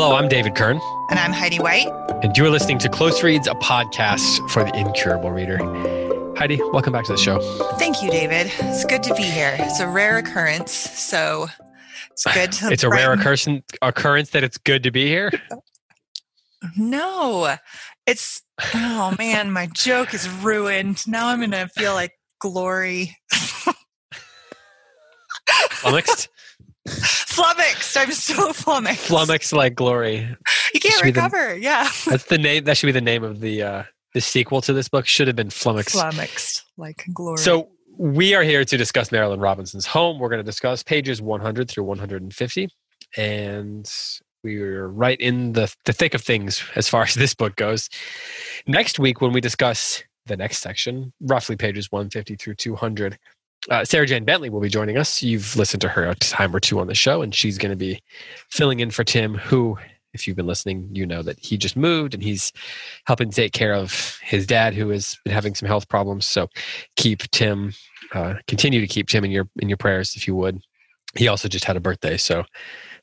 Hello, I'm David Kern. And I'm Heidi White. And you are listening to Close Reads, a podcast for the incurable reader. Heidi, welcome back to the show. Thank you, David. It's good to be here. It's a rare occurrence, so it's good to It's a rare occurrence, occurrence that it's good to be here. No, it's oh man, my joke is ruined. Now I'm gonna feel like glory. Flummoxed? flummoxed. I'm so flummoxed. Flummoxed like glory. You can't recover. The, yeah. That's the name. That should be the name of the uh, the sequel to this book. Should have been flummoxed. Flummoxed like glory. So we are here to discuss Marilynne Robinson's home. We're going to discuss pages 100 through 150, and we're right in the the thick of things as far as this book goes. Next week, when we discuss the next section, roughly pages 150 through 200, uh, Sarah Jane Bentley will be joining us. You've listened to her a time or two on the show, and she's going to be filling in for Tim, who, if you've been listening, you know that he just moved and he's helping take care of his dad, who has been having some health problems. So keep Tim, uh, continue to keep Tim in your in your prayers if you would. He also just had a birthday, so I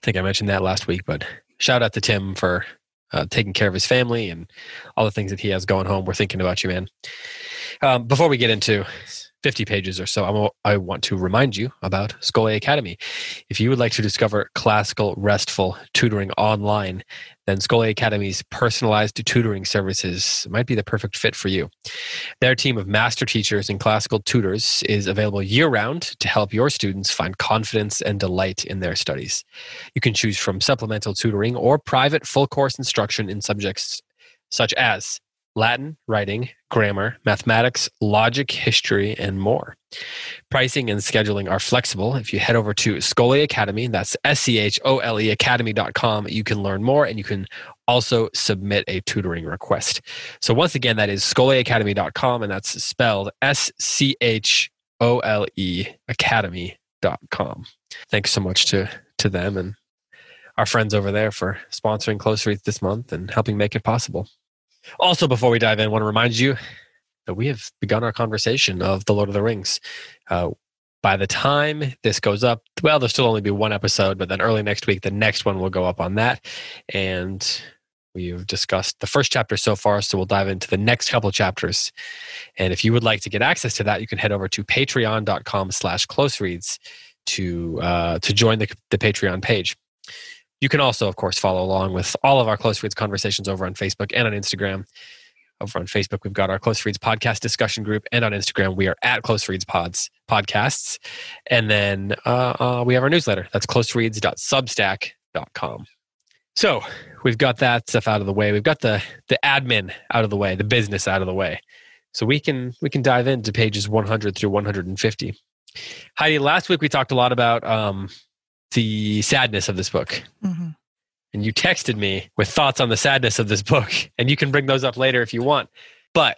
think I mentioned that last week. But shout out to Tim for uh, taking care of his family and all the things that he has going home. We're thinking about you, man. Um, before we get into 50 pages or so, i want to remind you about Scholé Academy. If you would like to discover classical, restful tutoring online, then Scholé Academy's personalized tutoring services might be the perfect fit for you. Their team of master teachers and classical tutors is available year round to help your students find confidence and delight in their studies. You can choose from supplemental tutoring or private full course instruction in subjects such as Latin, writing, grammar, mathematics, logic, history, and more. Pricing and scheduling are flexible. If you head over to Scholé Academy, that's S C H O L E Academy.com, you can learn more and you can also submit a tutoring request. So, once again, that is ScholéAcademy.com, and that's spelled S C H O L E Academy.com. Thanks so much to, to them and our friends over there for sponsoring Close Reads this month and helping make it possible. Also, before we dive in, I want to remind you that we have begun our conversation of The Lord of the Rings. Uh, by the time this goes up, well, there'll still only be one episode, but then early next week, the next one will go up on that. And we've discussed the first chapter so far, so we'll dive into the next couple chapters. And if you would like to get access to that, you can head over to patreon.com slash close reads to uh, to join the, the Patreon page. You can also, of course, follow along with all of our Close Reads conversations over on Facebook and on Instagram. Over on Facebook, we've got our Close Reads podcast discussion group, and on Instagram, we are at Close Reads Pods podcasts. And then uh, uh, we have our newsletter. That's closereads.substack.com. So we've got that stuff out of the way. We've got the the admin out of the way, the business out of the way. So we can we can dive into pages 100 through 150. Heidi, last week we talked a lot about um, the sadness of this book. Mm-hmm. And you texted me with thoughts on the sadness of this book, and you can bring those up later if you want. But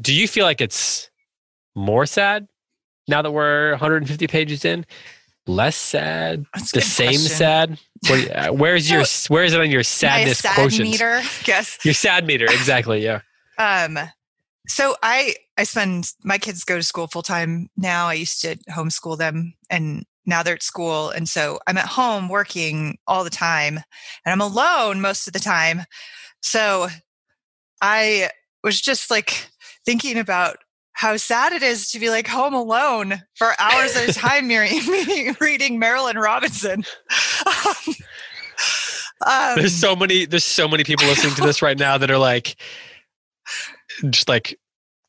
do you feel like it's more sad now that we're 150 pages in? Less sad? That's the same question. sad? What, where's your where is it on your sadness sad quotient? meter? Guess your sad meter exactly. Yeah. Um. So I I spend my kids go to school full time now. I used to homeschool them, and now they're at school and so i'm at home working all the time and i'm alone most of the time. So i was just like thinking about how sad it is to be like home alone for hours at a time reading Marilynne robinson. Um, um, there's so many there's so many people listening to this right now that are like just like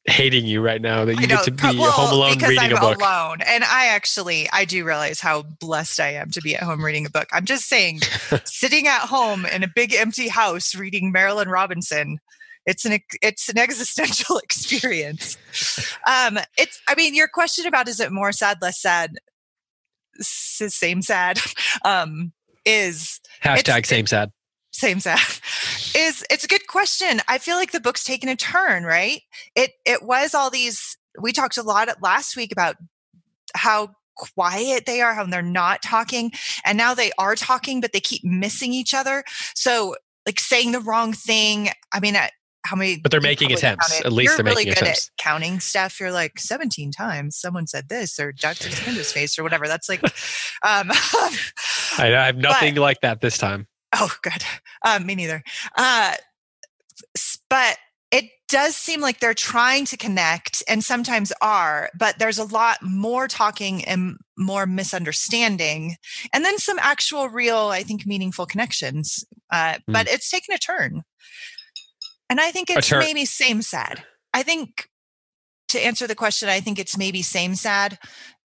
hating you right now that you know, get to be well, home alone reading I'm a book. Alone, and I actually I do realize how blessed I am to be at home reading a book. I'm just saying, sitting at home in a big empty house reading Marilynne Robinson. It's an it's an existential experience. Um, it's I mean your question about is it more sad, less sad, same sad, um, is hashtag same sad same sad is it's a good question i feel like the book's taken a turn right it it was all these we talked a lot last week about how quiet they are how they're not talking and now they are talking but they keep missing each other so like saying the wrong thing i mean how many but they're making attempts at least you're they're really making good attempts. at counting stuff you're like 17 times someone said this or dr Spender's face or whatever that's like um I, I have nothing but, like that this time Oh, good. Um, me neither. Uh, but it does seem like they're trying to connect and sometimes are, but there's a lot more talking and more misunderstanding, and then some actual, real, I think, meaningful connections. Uh, mm. But it's taken a turn. And I think it's maybe same sad. I think to answer the question, I think it's maybe same sad.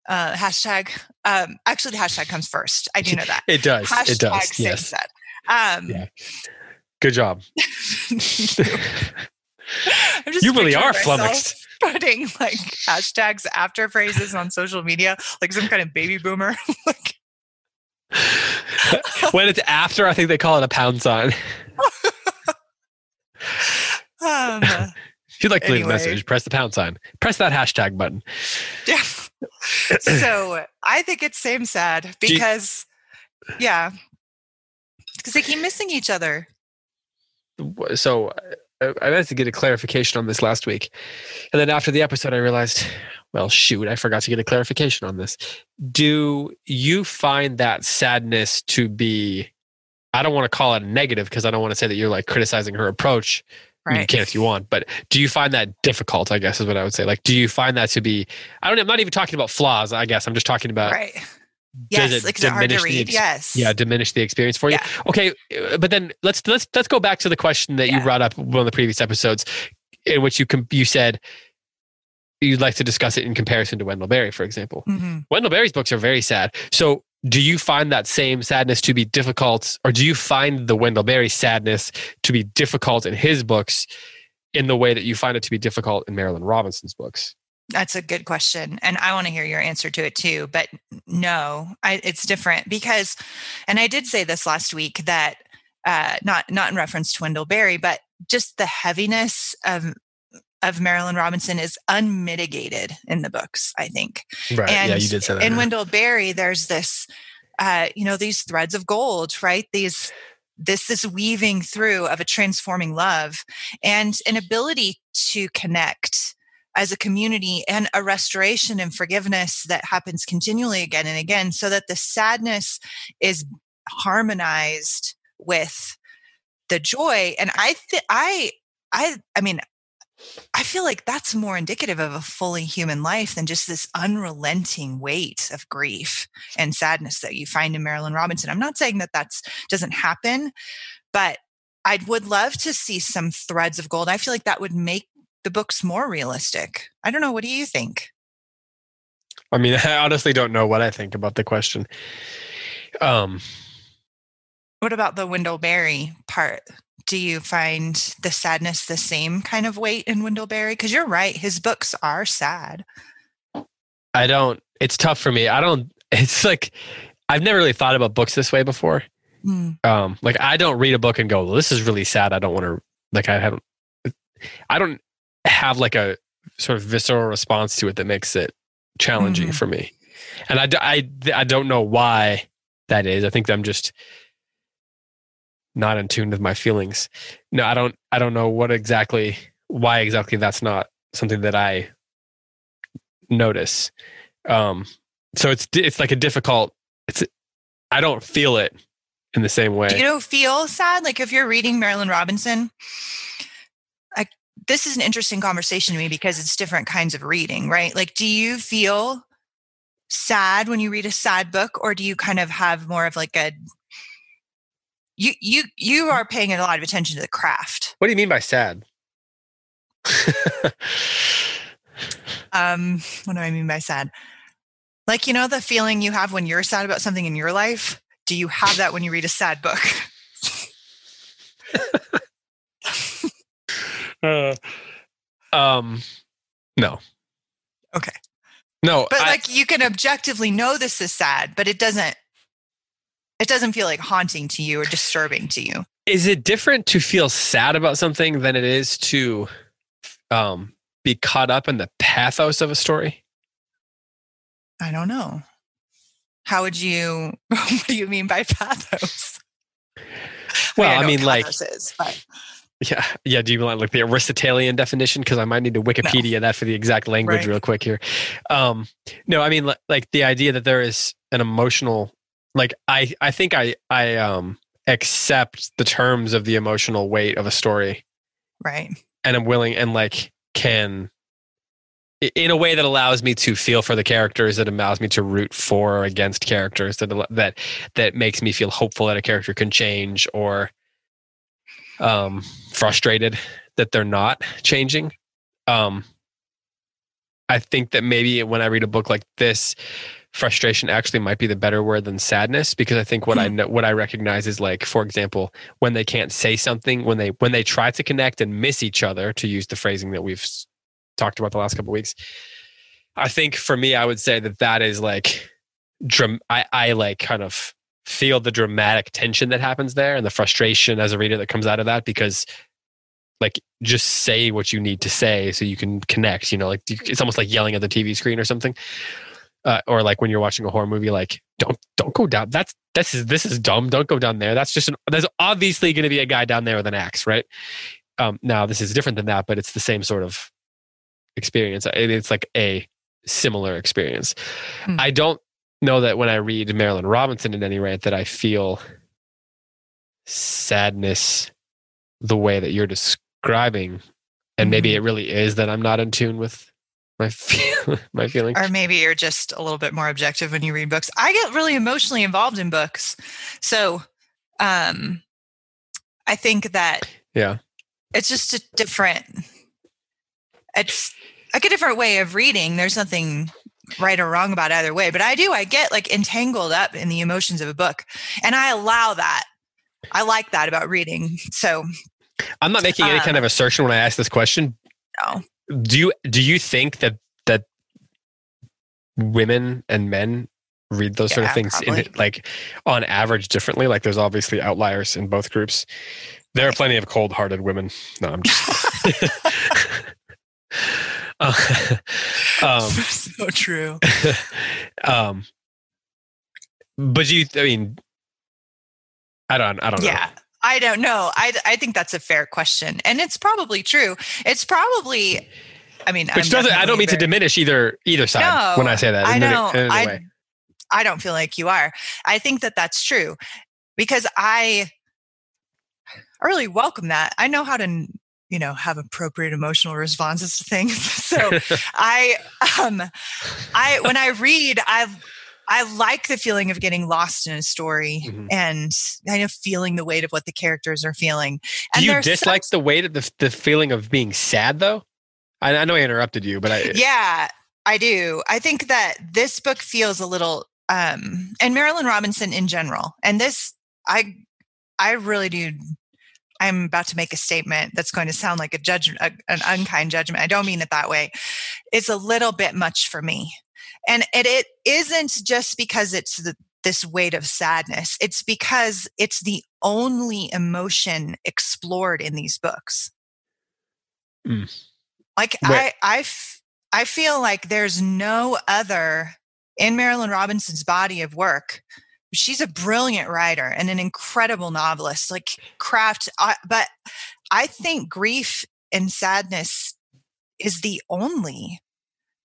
Uh, hashtag. Um, actually, the hashtag comes first. I do know that. it does. Hashtag it does. Same yes. sad. Um, yeah. Good job. you really are flummoxed. Putting like hashtags after phrases on social media, like some kind of baby boomer. like, when it's after, I think they call it a pound sign. um, if you'd like to anyway. leave a message, press the pound sign. Press that hashtag button. Yeah. so I think it's same sad because, yeah, because they keep missing each other. So uh, I had to get a clarification on this last week. And then after the episode, I realized, well, shoot, I forgot to get a clarification on this. Do you find that sadness to be, I don't want to call it a negative because I don't want to say that you're like criticizing her approach. Right. You can if you want, but do you find that difficult? I guess is what I would say. Like, do you find that to be? I don't. I'm not even talking about flaws. I guess I'm just talking about right. Yes, does it like diminish the ex- yes. Yeah, diminish the experience for you. Yeah. Okay, uh, but then let's let's let's go back to the question that yeah. you brought up one of the previous episodes, in which you com- you said you'd like to discuss it in comparison to Wendell Berry, for example. Mm-hmm. Wendell Berry's books are very sad. So, do you find that same sadness to be difficult, or do you find the Wendell Berry sadness to be difficult in his books, in the way that you find it to be difficult in Marilynne Robinson's books? That's a good question. And I want to hear your answer to it too. But no, I, it's different because, and I did say this last week that, uh, not, not in reference to Wendell Berry, but just the heaviness of, of Marilynne Robinson is unmitigated in the books, I think. Right. And yeah, you did say that. In Wendell Berry, there's this, uh, you know, these threads of gold, right? These, this is weaving through of a transforming love and an ability to connect as a community and a restoration and forgiveness that happens continually again and again so that the sadness is harmonized with the joy and i th- i i i mean i feel like that's more indicative of a fully human life than just this unrelenting weight of grief and sadness that you find in marilynne robinson i'm not saying that that's doesn't happen but I would love to see some threads of gold. I feel like that would make the book's more realistic. I don't know. What do you think? I mean, I honestly don't know what I think about the question. Um, what about the Wendell Berry part? Do you find the sadness the same kind of weight in Wendell Berry? Because you're right, his books are sad. I don't. It's tough for me. I don't. It's like I've never really thought about books this way before. Mm. Um, like I don't read a book and go, well, "This is really sad." I don't want to. Like I haven't. I don't have like a sort of visceral response to it that makes it challenging mm-hmm. for me. And I, I, I don't know why that is. I think I'm just not in tune with my feelings. No, I don't, I don't know what exactly, why exactly that's not something that I notice. Um, so it's, it's like a difficult, it's, I don't feel it in the same way. You don't feel sad? Like if you're reading Marilynne Robinson, this is an interesting conversation to me because it's different kinds of reading, right? Like, do you feel sad when you read a sad book, or do you kind of have more of like a you you you are paying a lot of attention to the craft. What do you mean by sad? um, what do I mean by sad? Like, you know, the feeling you have when you're sad about something in your life. Do you have that when you read a sad book? uh, um, no. Okay. No, but I, like you can objectively know this is sad, but it doesn't. It doesn't feel like haunting to you or disturbing to you. Is it different to feel sad about something than it is to um, be caught up in the pathos of a story? I don't know. How would you? What do you mean by pathos? Well, I, I mean, like, is, yeah, yeah. Do you want like the Aristotelian definition? Because I might need to Wikipedia no. that for the exact language right. real quick here. Um, no, I mean like the idea that there is an emotional, like I, I think I, I, um, accept the terms of the emotional weight of a story right and i'm willing and like can in a way that allows me to feel for the characters that allows me to root for or against characters that that that makes me feel hopeful that a character can change or um frustrated that they're not changing um i think that maybe when i read a book like this frustration actually might be the better word than sadness because i think what i hmm. know what i recognize is like for example when they can't say something when they when they try to connect and miss each other to use the phrasing that we've talked about the last couple weeks. I think for me, I would say that that is like, dram- I, I like kind of feel the dramatic tension that happens there and the frustration as a reader that comes out of that because like just say what you need to say so you can connect you know like it's almost like yelling at the tv screen or something uh, or like when you're watching a horror movie like don't don't go down that's this is this is dumb don't go down there that's just an there's obviously going to be a guy down there with an axe right um now this is different than that but it's the same sort of experience. It's like a similar experience. Mm. I don't know that when I read Marilynne Robinson in any rate that I feel sadness the way that you're describing. And maybe mm-hmm. it really is that I'm not in tune with my feel, my feelings. Or maybe you're just a little bit more objective when you read books. I get really emotionally involved in books. So um I think that yeah. It's just a different it's like a different way of reading. There's nothing right or wrong about either way, but I do. I get like entangled up in the emotions of a book, and I allow that. I like that about reading. So I'm not making any kind of um, assertion when I ask this question. No. Do you do you think that that women and men read those yeah, sort of things in, like on average differently? Like there's obviously outliers in both groups. There are plenty of cold-hearted women. No, I'm just. Uh, um, so true. um, but you, I mean, I don't, I don't know. Yeah. I don't know. I, I think that's a fair question. And it's probably true. It's probably, I mean, which I'm doesn't, I don't mean very, to diminish either, either side no, when I say that. I don't, I, I don't feel like you are. I think that that's true because I, I really welcome that. I know how to you know have appropriate emotional responses to things so i um i when i read i I like the feeling of getting lost in a story mm-hmm. and kind of feeling the weight of what the characters are feeling. And Do you dislike some, the weight of the, the feeling of being sad, though? I, I, know I interrupted you, but I. Yeah, I do. I think that this book feels a little, um, and marilynne Robinson in general, and this, I, I really do I'm about to make a statement that's going to sound like a judgment, an unkind judgment. I don't mean it that way. It's a little bit much for me. And it, it isn't just because it's the, this weight of sadness. It's because it's the only emotion explored in these books. Mm. Like I, I, f- I feel like there's no other in Marilynne Robinson's body of work she's a brilliant writer and an incredible novelist like craft uh, but i think grief and sadness is the only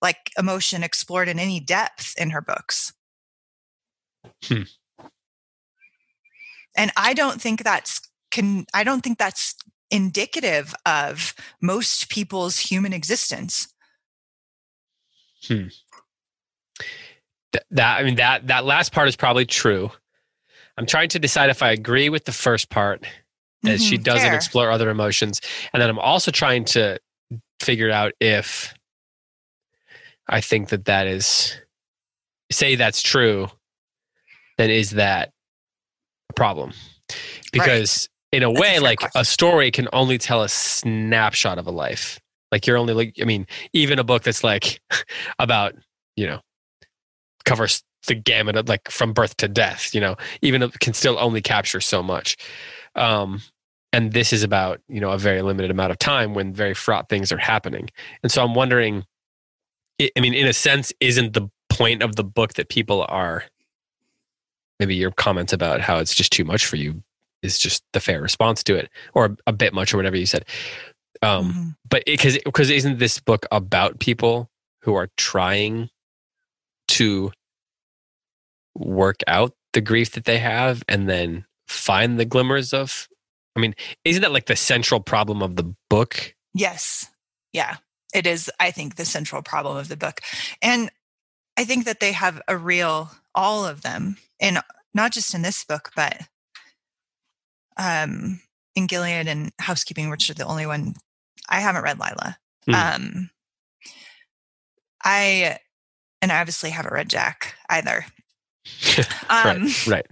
like emotion explored in any depth in her books. Hmm. and i don't think that's can i don't think that's indicative of most people's human existence. Hmm that I mean that that last part is probably true. I'm trying to decide if I agree with the first part that mm-hmm, she doesn't fair. explore other emotions, and then I'm also trying to figure out if I think that that is say that's true. Then is that a problem? Because right. in a that's way, a like question. a story can only tell a snapshot of a life. Like you're only like I mean, even a book that's like about you know covers the gamut of like from birth to death you know even it can still only capture so much. Um and this is about you know a very limited amount of time when very fraught things are happening. And so i'm wondering i mean in a sense isn't the point of the book that people are maybe your comments about how it's just too much for you is just the fair response to it or a bit much or whatever you said. Um mm-hmm. but because because isn't this book about people who are trying to work out the grief that they have and then find the glimmers of i mean isn't that like the central problem of the book Yes. Yeah. It is, I think, the central problem of the book. And I think that they have a real, all of them, and not just in this book, but um, in Gilead and Housekeeping, which are the only one I haven't read Lila. Hmm. Um, I, and I obviously haven't read Jack either. Um, right right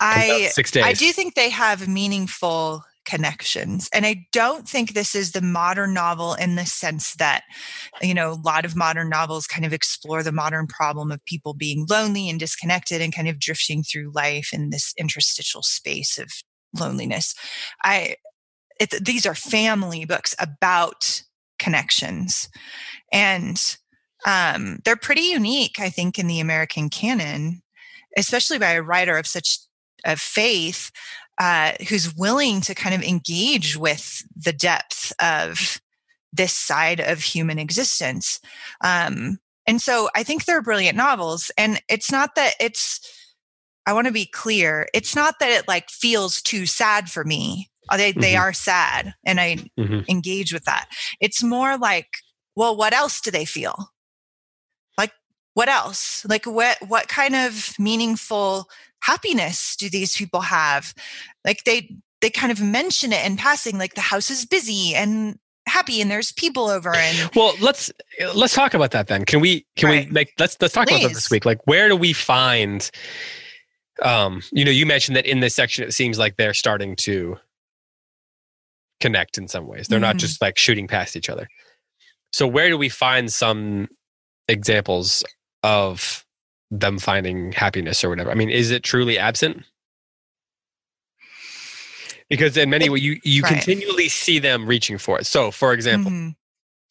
I, six days I do think they have meaningful connections. And I don't think this is the modern novel in the sense that, you know, a lot of modern novels kind of explore the modern problem of people being lonely and disconnected and kind of drifting through life in this interstitial space of loneliness. I, it, these are family books about connections. And um, they're pretty unique, I think, in the American canon, especially by a writer of such of faith uh, who's willing to kind of engage with the depth of this side of human existence. Um, and so I think they're brilliant novels. And it's not that it's, I want to be clear, it's not that it like feels too sad for me. Uh, They, they Mhm. are sad and I Mhm. engage with that. It's more like, well, what else do they feel? What else? Like, what what kind of meaningful happiness do these people have? Like, they they kind of mention it in passing, like the house is busy and happy, and there's people over, and well let's let's talk about that then can we can Right. we make let's let's talk about that this week like where do we find um you know you mentioned that in this section it seems like they're starting to connect in some ways they're not Mhm. just like shooting past each other so where do we find some examples of them finding happiness or whatever i mean is it truly absent because in many ways you you right. continually see them reaching for it so for example Mhm.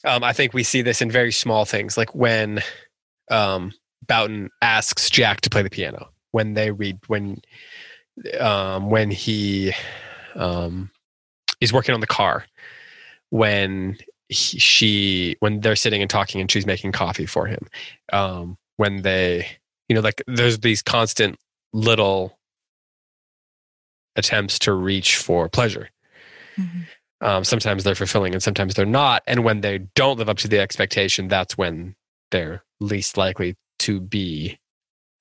um, I think we see this in very small things, like when um, Boughton asks Jack to play the piano. When they read, when um, when he um, is working on the car, when he, she, when they're sitting and talking, and she's making coffee for him. Um, when they, you know, like there's these constant little attempts to reach for pleasure Mhm. um, sometimes they're fulfilling and sometimes they're not and when they don't live up to the expectation that's when they're least likely to be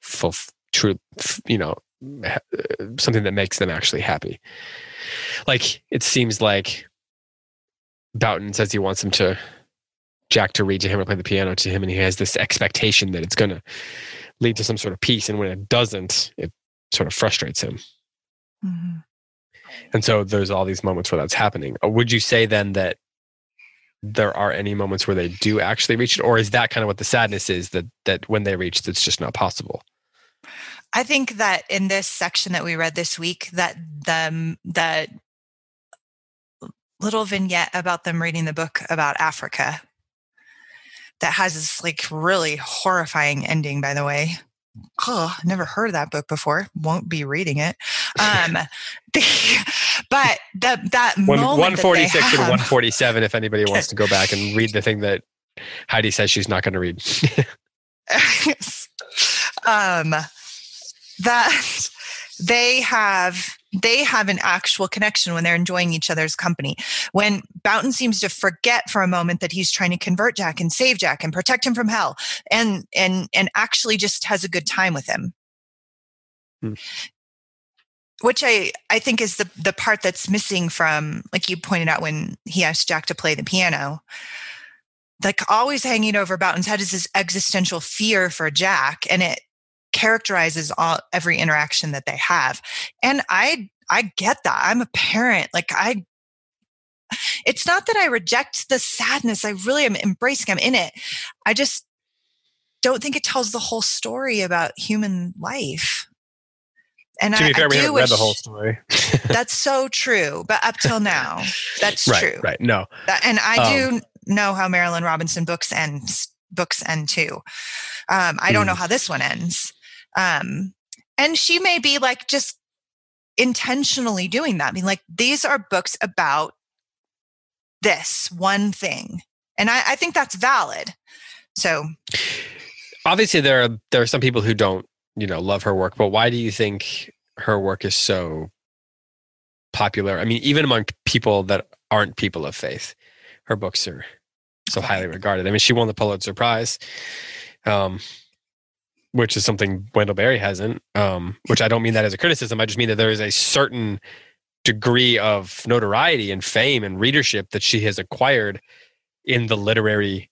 full true you know uh, something that makes them actually happy like it seems like Boughton says he wants him to Jack to read to him or play the piano to him and he has this expectation that it's going to lead to some sort of peace and when it doesn't it sort of frustrates him Mhm. and so there's all these moments where that's happening. Uh, Would you say then that there are any moments where they do actually reach it, or is that kind of what the sadness is that that when they reach, it's just not possible? I think that in this section that we read this week, that the the little vignette about them reading the book about Africa that has this like really horrifying ending, by the way. Oh, never heard of that book before. Won't be reading it. Um, the, but that that One moment one that they and have- one forty seven. If anybody wants to go back and read the thing that Heidi says she's not going to read. Um, that they have they have an actual connection when they're enjoying each other's company. When Boughton seems to forget for a moment that he's trying to convert Jack and save Jack and protect him from hell, and and and actually just has a good time with him. Hmm. Which I, I think is the the part that's missing from like you pointed out when he asked Jack to play the piano like always hanging over Boughton's head is this existential fear for Jack, and it characterizes all every interaction that they have. And I I get that. I'm a parent. Like I it's not that I reject the sadness. I really am embracing, I'm in it. I just don't think it tells the whole story about human life. And to I, be fair, I we haven't read the whole story. That's so true. But up till now, that's right, true. right. No, That, and I Um, do know how Marilynne Robinson books end books end too. Um, I don't know Hmm. how this one ends. Um, and she may be like just intentionally doing that. I mean, like these are books about this one thing, and I, I think that's valid. So obviously there are there are some people who don't you know love her work, but why do you think her work is so popular. I mean, even among people that aren't people of faith, her books are so highly regarded. I mean, she won the Pulitzer Prize, um, which is something Wendell Berry hasn't. Um, which I don't mean that as a criticism. I just mean that there is a certain degree of notoriety and fame and readership that she has acquired in the literary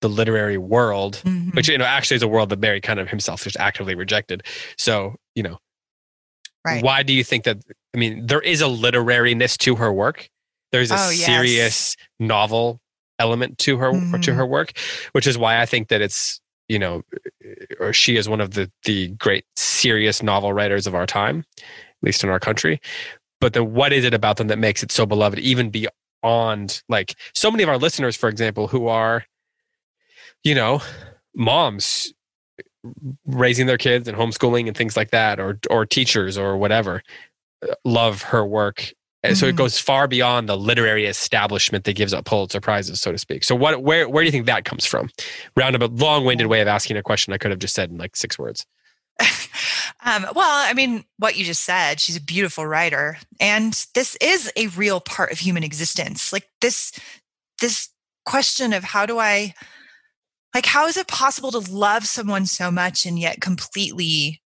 the literary world, mm-hmm. which you know actually is a world that Berry kind of himself just actively rejected. So you know, right. why do you think that? I mean, there is a literariness to her work. There's a oh, serious yes. novel element to her mm-hmm. to her work, which is why I think that it's you know, or she is one of the the great serious novel writers of our time, at least in our country. But then, what is it about them that makes it so beloved, even beyond like so many of our listeners, for example, who are you know, moms raising their kids and homeschooling and things like that, or or teachers or whatever, love her work. And so it mm-hmm. goes far beyond the literary establishment that gives up Pulitzer prizes, so to speak. So what, where, where do you think that comes from? Roundabout, long-winded way of asking a question. I could have just said in like six words. um, well, I mean, what you just said, she's a beautiful writer, and this is a real part of human existence. Like this, this question of how do I like how is it possible to love someone so much and yet completely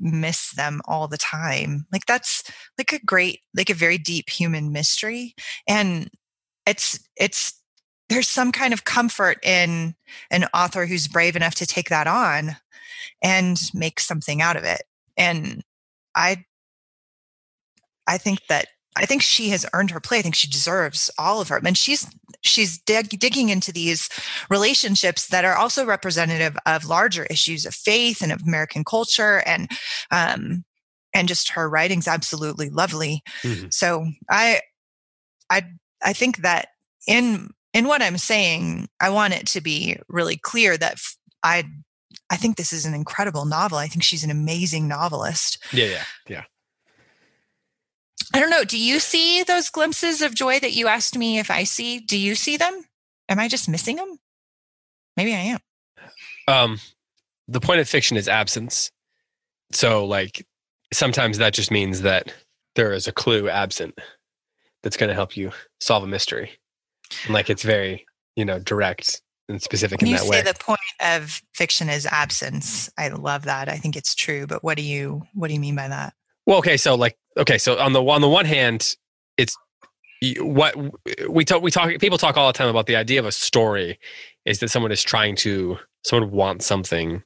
miss them all the time. Like that's like a great like a very deep human mystery. And it's it's there's some kind of comfort in an author who's brave enough to take that on and make something out of it. And i i think that I think she has earned her play. I think she deserves all of her. And she's she's dig, digging into these relationships that are also representative of larger issues of faith and of American culture and um and just her writing's absolutely lovely. Mm-hmm. So I I I think that in in what I'm saying, I want it to be really clear that I I think this is an incredible novel. I think she's an amazing novelist. Yeah, yeah, yeah. I don't know. Do you see those glimpses of joy that you asked me if I see? Do you see them? Am I just missing them? Maybe I am. Um, the point of fiction is absence. So, like, sometimes that just means that there is a clue absent that's going to help you solve a mystery. And, like, it's very, you know, direct and specific when in that you way. say the point of fiction is absence. I love that. I think it's true. But what do you what do you mean by that? Well, okay, so like okay, so on the on the one hand, it's what we talk we talk people talk all the time about the idea of a story is that someone is trying to someone wants something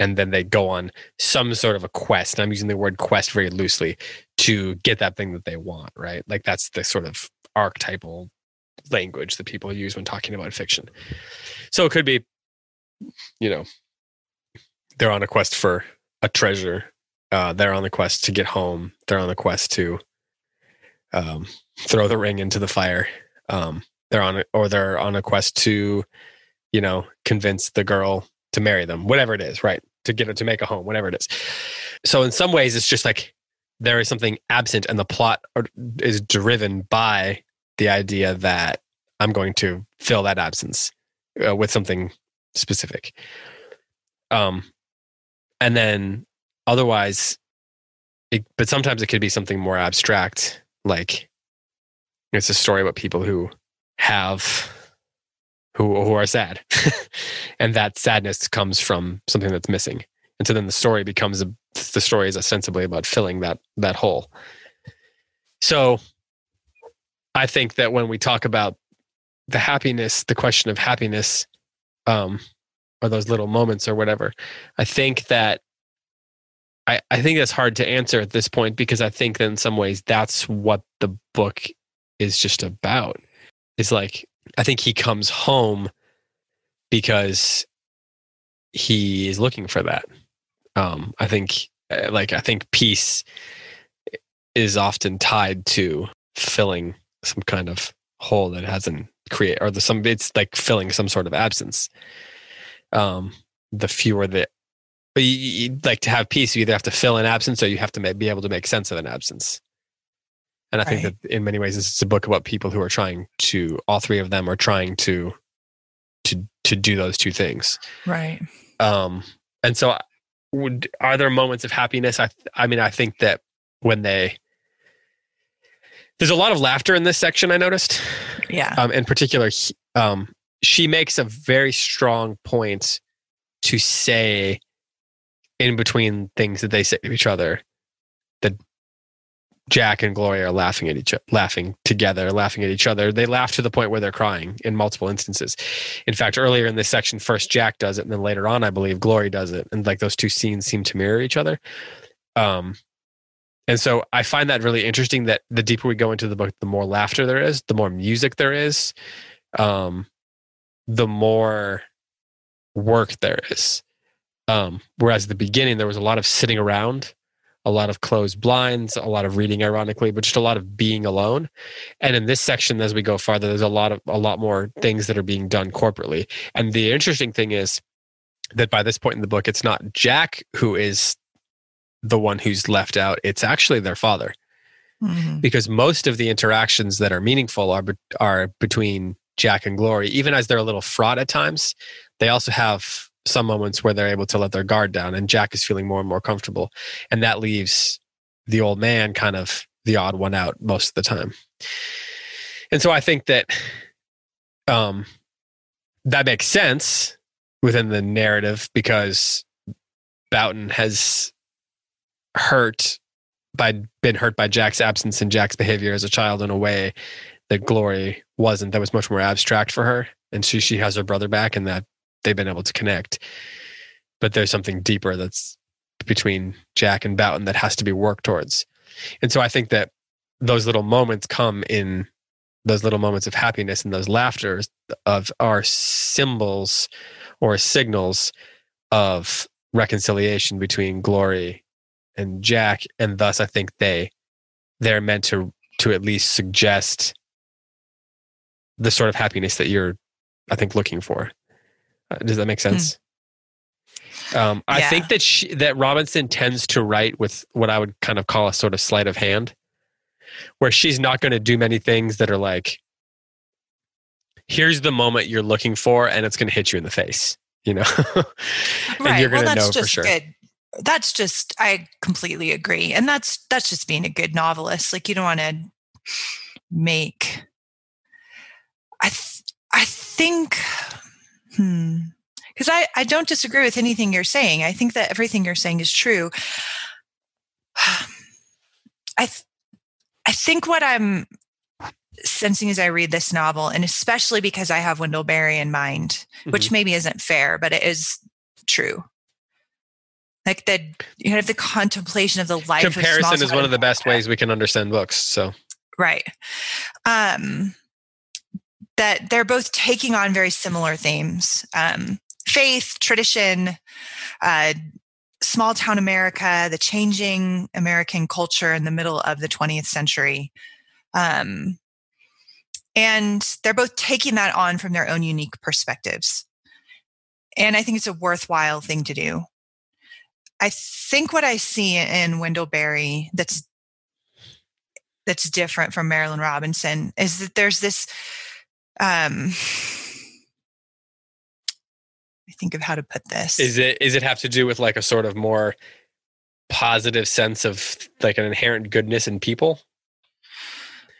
and then they go on some sort of a quest and i'm using the word quest very loosely to get that thing that they want right? Like that's the sort of archetypal language that people use when talking about fiction. So it could be you know they're on a quest for a treasure uh, they're on the quest to get home. They're on the quest to um, throw the ring into the fire. Um, they're on, or they're on a quest to, you know, convince the girl to marry them. Whatever it is, right? To get it to make a home, whatever it is. So in some ways, it's just like there is something absent, and the plot is driven by the idea that I'm going to fill that absence uh, with something specific. Um, and then otherwise it, but sometimes it could be something more abstract like it's a story about people who have who who are sad. And that sadness comes from something that's missing. And so then the story becomes a, the story is ostensibly about filling that that hole. So i think that when we talk about the happiness the question of happiness um or those little moments or whatever i think that I, I think that's hard to answer at this point because I think that in some ways that's what the book is just about. Is like I think he comes home because he is looking for that. Um, I think uh, like I think peace is often tied to filling some kind of hole that hasn't created or the some it's like filling some sort of absence. Um, the fewer the but you, you, like to have peace, you either have to fill an absence or you have to make, be able to make sense of an absence. And I right. think that in many ways, it's a book about people who are trying to. All three of them are trying to to to do those two things. Right. Um. And so, would are there moments of happiness? I I mean, I think that when they there's a lot of laughter in this section i noticed Yeah. um, in particular um, she makes a very strong point to say in between things that they say to each other that jack and gloria are laughing at each other laughing together laughing at each other. They laugh to the point where they're crying in multiple instances. In fact earlier in this section first jack does it and then later on i believe glory does it. And like those two scenes seem to mirror each other. Um, and so I find that really interesting that the deeper we go into the book, the more laughter there is, the more music there is, um, the more work there is. Um, whereas at the beginning, there was a lot of sitting around, a lot of closed blinds, a lot of reading, ironically, but just a lot of being alone. And in this section, as we go farther, there's a lot of a lot more things that are being done corporately. And the interesting thing is that by this point in the book, it's not Jack who is the one who's left out. It's actually their father Mhm. because most of the interactions that are meaningful are are between Jack and Glory. Even as they're a little fraught at times, they also have some moments where they're able to let their guard down, and Jack is feeling more and more comfortable, and that leaves the old man kind of the odd one out most of the time. And so I think that um, that makes sense within the narrative because Boughton has hurt by been hurt by Jack's absence and Jack's behavior as a child in a way that Glory wasn't. That was much more abstract for her, and she she has her brother back, and that they've been able to connect. But there's something deeper that's between Jack and Boughton that has to be worked towards, and so I think that those little moments come in those little moments of happiness and those laughters of are symbols or signals of reconciliation between Glory and Jack, and thus I think they they're meant to to at least suggest the sort of happiness that you're, I think, looking for. Uh, does that make sense? Um, I Yeah. think that she, that Robinson tends to write with what I would kind of call a sort of sleight of hand, where she's not going to do many things that are like, "Here's the moment you're looking for, and it's going to hit you in the face," you know, and right. you're going well, to that's know for just sure. good. That's just I completely agree, and that's that's just being a good novelist. Like you don't want to make. I th- I think, hmm, because I I don't disagree with anything you're saying. I think that everything you're saying is true. I th- I think what I'm sensing as I read this novel, and especially because I have Wendell Berry in mind, which Mm-hmm. maybe isn't fair, but it is true. Like the you have the contemplation of the life. of Comparison is one of the and best ways we can understand books. So right? Um, that they're both taking on very similar themes: um, faith, tradition, uh, small town America, the changing American culture in the middle of the 20th century. Um, and they're both taking that on from their own unique perspectives. And I think it's a worthwhile thing to do. I think what I see in Wendell Berry that's that's different from Marilynne Robinson is that there's this um I think of how to put this. is it is it have to do with like a sort of more positive sense of like an inherent goodness in people?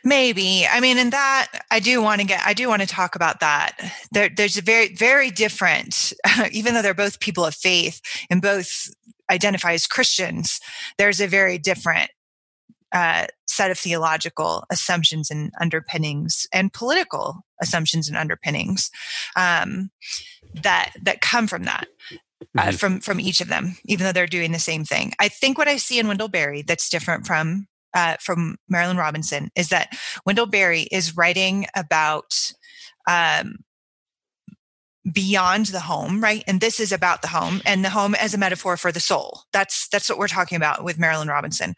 Maybe. I mean, in that, I do want to get, I do want to talk about that. There, there's a very, very different, even though they're both people of faith and both identify as Christians, there's a very different uh, set of theological assumptions and underpinnings and political assumptions and underpinnings um, that that come from that uh, Mhm. from from each of them even though they're doing the same thing i think what i see in wendell berry that's different from uh, from marilynne robinson is that wendell berry is writing about um, beyond the home right? And this is about the home and the home as a metaphor for the soul. That's that's what we're talking about with marilynne robinson.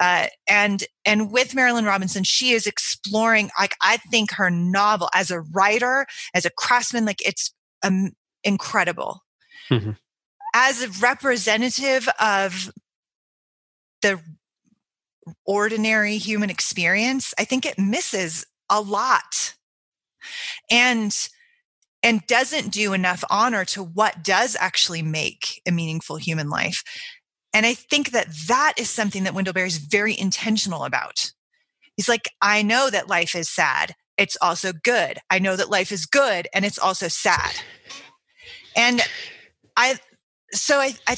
Uh, and and with marilynne robinson she is exploring like i think her novel as a writer as a craftsman like it's um, incredible. Mhm. as a representative of the ordinary human experience i think it misses a lot. And and doesn't do enough honor to what does actually make a meaningful human life And I think that that is something that Wendell Berry is very intentional about. He's like, I know that life is sad. It's also good. I know that life is good and it's also sad. And I, so I, I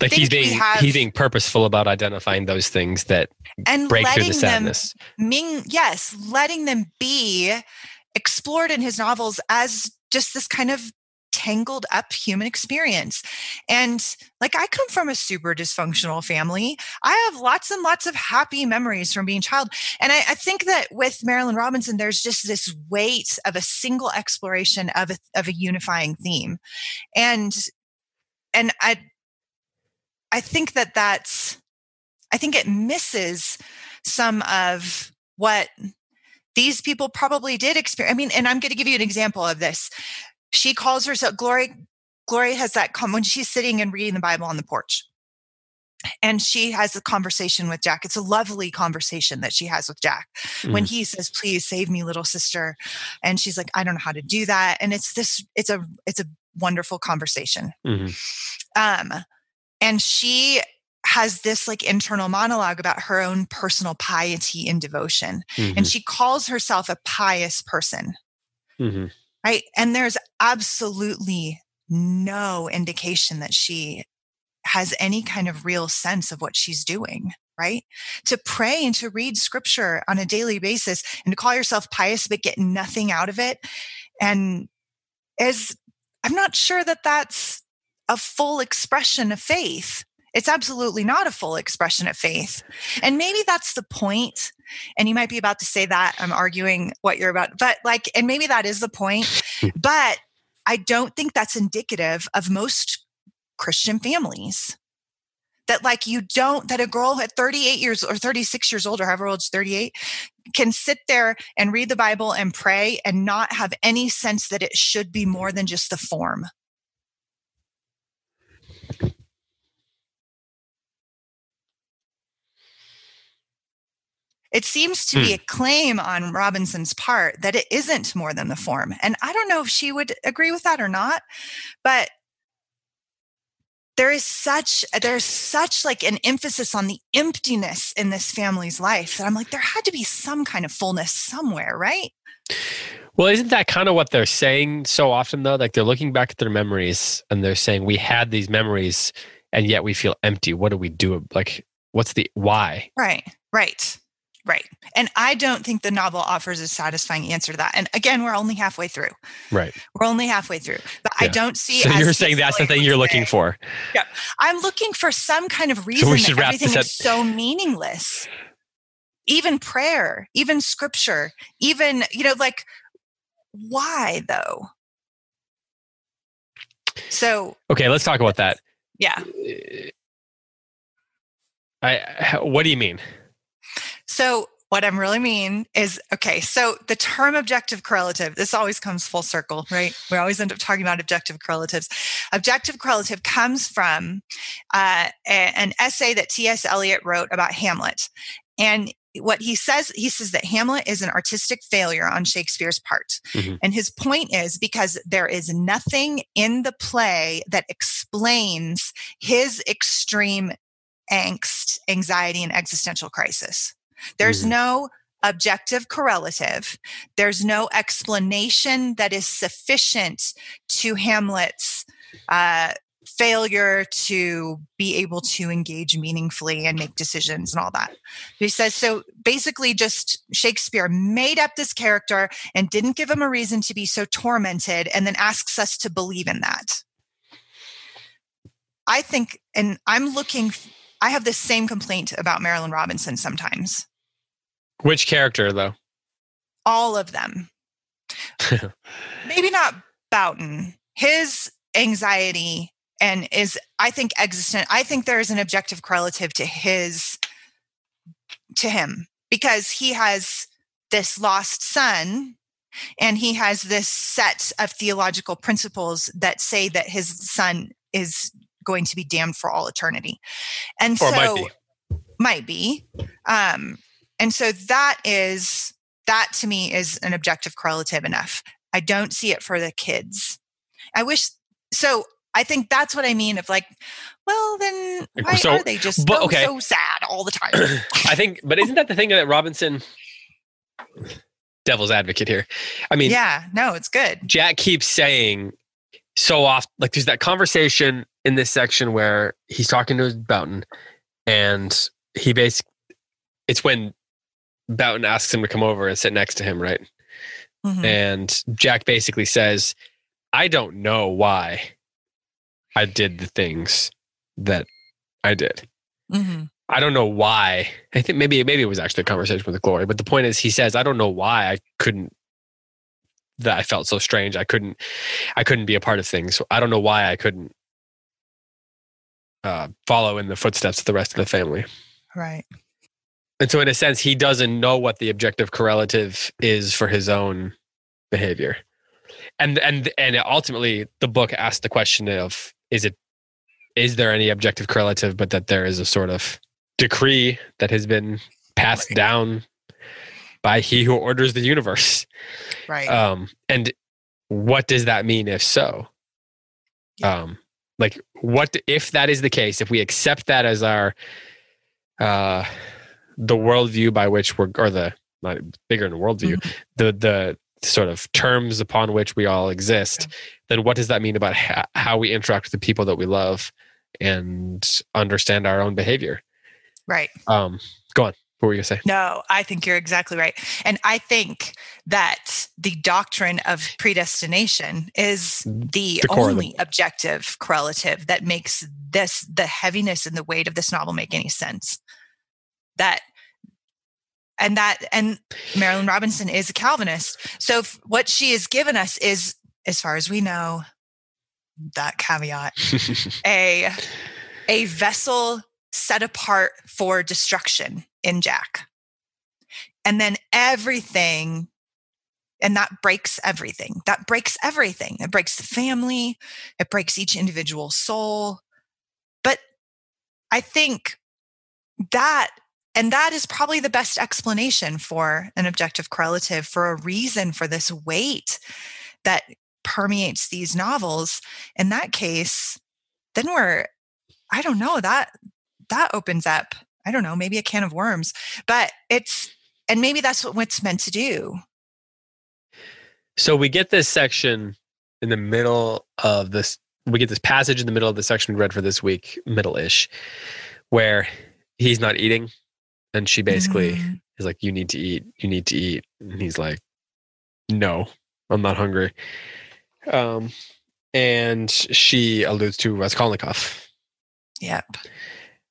like he's being have, he's being purposeful about identifying those things that and break through the sadness. Them, Ming, yes, letting them be explored in his novels as just this kind of tangled up human experience. And like I come from a super dysfunctional family. I have lots and lots of happy memories from being a child. And I, I think that with Marilynne Robinson, there's just this weight of a single exploration of a, of a unifying theme. And and I I think that that's I think it misses some of what these people probably did experience. I mean, and I'm going to give you an example of this she calls herself Glory. Glory has that come when she's sitting and reading the Bible on the porch. And she has a conversation with Jack. It's a lovely conversation that she has with Jack mm. when he says, Please save me, little sister. And she's like, I don't know how to do that. And it's this, it's a, it's a wonderful conversation. Mm-hmm. Um, and she has this like internal monologue about her own personal piety and devotion. Mm-hmm. And she calls herself a pious person. Mm-hmm right? And there's absolutely no indication that she has any kind of real sense of what she's doing, right? To pray and to read scripture on a daily basis and to call yourself pious but get nothing out of it. And is, I'm not sure that that's a full expression of faith. It's absolutely not a full expression of faith. And maybe that's the point. And you might be about to say that. I'm arguing what you're about, but like, and maybe that is the point. but I don't think that's indicative of most Christian families. That, like, you don't, that a girl at 38 years or 36 years old or however old 38 can sit there and read the Bible and pray and not have any sense that it should be more than just the form. It seems to be hmm. a claim on Robinson's part that it isn't more than the form. And I don't know if she would agree with that or not, but there is such there's such like an emphasis on the emptiness in this family's life that I'm like there had to be some kind of fullness somewhere, right? Well, isn't that kind of what they're saying so often though? Like they're looking back at their memories and they're saying we had these memories and yet we feel empty. What do we do? Like what's the why? Right. Right. Right. And I don't think the novel offers a satisfying answer to that. And again, we're only halfway through. Right. We're only halfway through. But yeah. I don't see So you're saying that's the thing you're looking for. Yeah. I'm looking for some kind of reason so we should that everything is so meaningless. Even prayer, even scripture, even, you know, like why though? So Okay, let's talk about that. Yeah. I what do you mean? So what I'm really mean is okay, so the term objective correlative, this always comes full circle, right? We always end up talking about objective correlatives. Objective correlative comes from uh, an essay that T.S. Eliot wrote about Hamlet. And what he says, he says that Hamlet is an artistic failure on Shakespeare's part. Mm-hmm. And his point is because there is nothing in the play that explains his extreme angst, anxiety, and existential crisis. There's mm-hmm. no objective correlative. There's no explanation that is sufficient to Hamlet's uh, failure to be able to engage meaningfully and make decisions and all that. He says so basically just Shakespeare made up this character and didn't give him a reason to be so tormented and then asks us to believe in that. I think and I'm looking I have the same complaint about Marilynne Robinson sometimes. Which character, though? All of them. Maybe not Boughton. His anxiety and is, I think, existent. I think there is an objective correlative to his, to him, because he has this lost son and he has this set of theological principles that say that his son is going to be damned for all eternity. And or so might be. Might be. Um, and so that is that to me is an objective correlative enough. I don't see it for the kids. I wish so I think that's what I mean. Of like, well, then why So- are they just but- so, okay. so sad all the time? I think, but isn't that the thing that Robinson, devil's advocate here? I mean, yeah, no, it's good. Jack keeps saying so often, like there's that conversation in this section where he's talking to Boughton, and he basically, it's when Boughton asks him to come over and sit next to him, right? Mhm. And Jack basically says, I don't know why I did the things that I did. Mhm. I don't know why. I think maybe maybe it was actually a conversation with Glory, but the point is, he says, "I don't know why I couldn't." That I felt so strange. I couldn't. I couldn't be a part of things. I don't know why I couldn't uh, follow in the footsteps of the rest of the family. Right. And so, in a sense, he doesn't know what the objective correlative is for his own behavior. And and and ultimately, the book asks the question of: Is it is there any objective correlative, but that there is a sort of decree that has been passed Right. down by He who orders the universe? Right. Um, and what does that mean if so? Yeah. Um, like what if that is the case? If we accept that as our uh the worldview by which we're or the not bigger than worldview, Mhm. the the sort of terms upon which we all exist, then what does that mean about ha- how we interact with the people that we love and understand our own behavior? right. Um, go on. What were you gonna say? No, I think you're exactly right. And I think that the doctrine of predestination is the The only objective correlative that makes this, the heaviness and the weight of this novel make any sense. That, and that, and Marilynne Robinson is a Calvinist. So f- what she has given us is, as far as we know, that caveat, a a vessel set apart for destruction in Jack. And then everything and that breaks everything. That breaks everything. It breaks the family, it breaks each individual soul. But I think that and that is probably the best explanation for an objective correlative for a reason for this weight that permeates these novels. In that case, then we're I don't know that that opens up I don't know maybe a can of worms, but it's and maybe that's what it's meant to do. So we get this section in the middle of this. We get this passage in the middle of the section we read for this week, middle-ish, where he's not eating, and she basically Mhm. is like, "You need to eat. You need to eat," and he's like, "No, I'm not hungry." Um, and she alludes to Raskolnikov. Yep.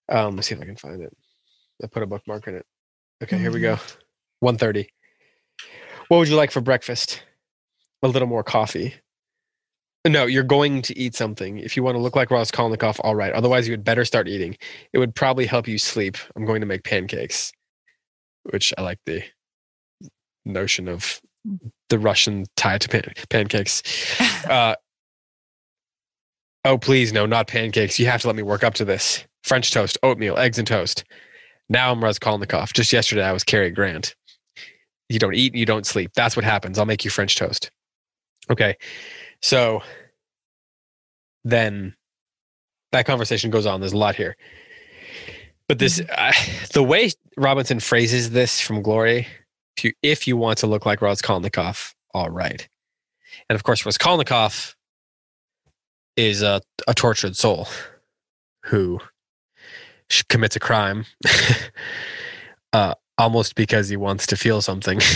Um, let's see if I can find it. I put a bookmark in it. Okay, here we go. 1.30. What would you like for breakfast? A little more coffee. No, you're going to eat something. If you want to look like Raskolnikov, all right. Otherwise, you had better start eating. It would probably help you sleep. I'm going to make pancakes, which I like the notion of the Russian tie to pan- pancakes. Uh, oh, please, no, not pancakes. You have to let me work up to this. French toast, oatmeal, eggs and toast. Now I'm Raskolnikov. Just yesterday, I was Cary Grant. You don't eat, you don't sleep. That's what happens. I'll make you French toast. Okay. So then that conversation goes on. There's a lot here. But this, uh, the way Robinson phrases this from Glory, if you, if you want to look like Raskolnikov, all right. And of course, Raskolnikov is a, a tortured soul who commits a crime uh, almost because he wants to feel something.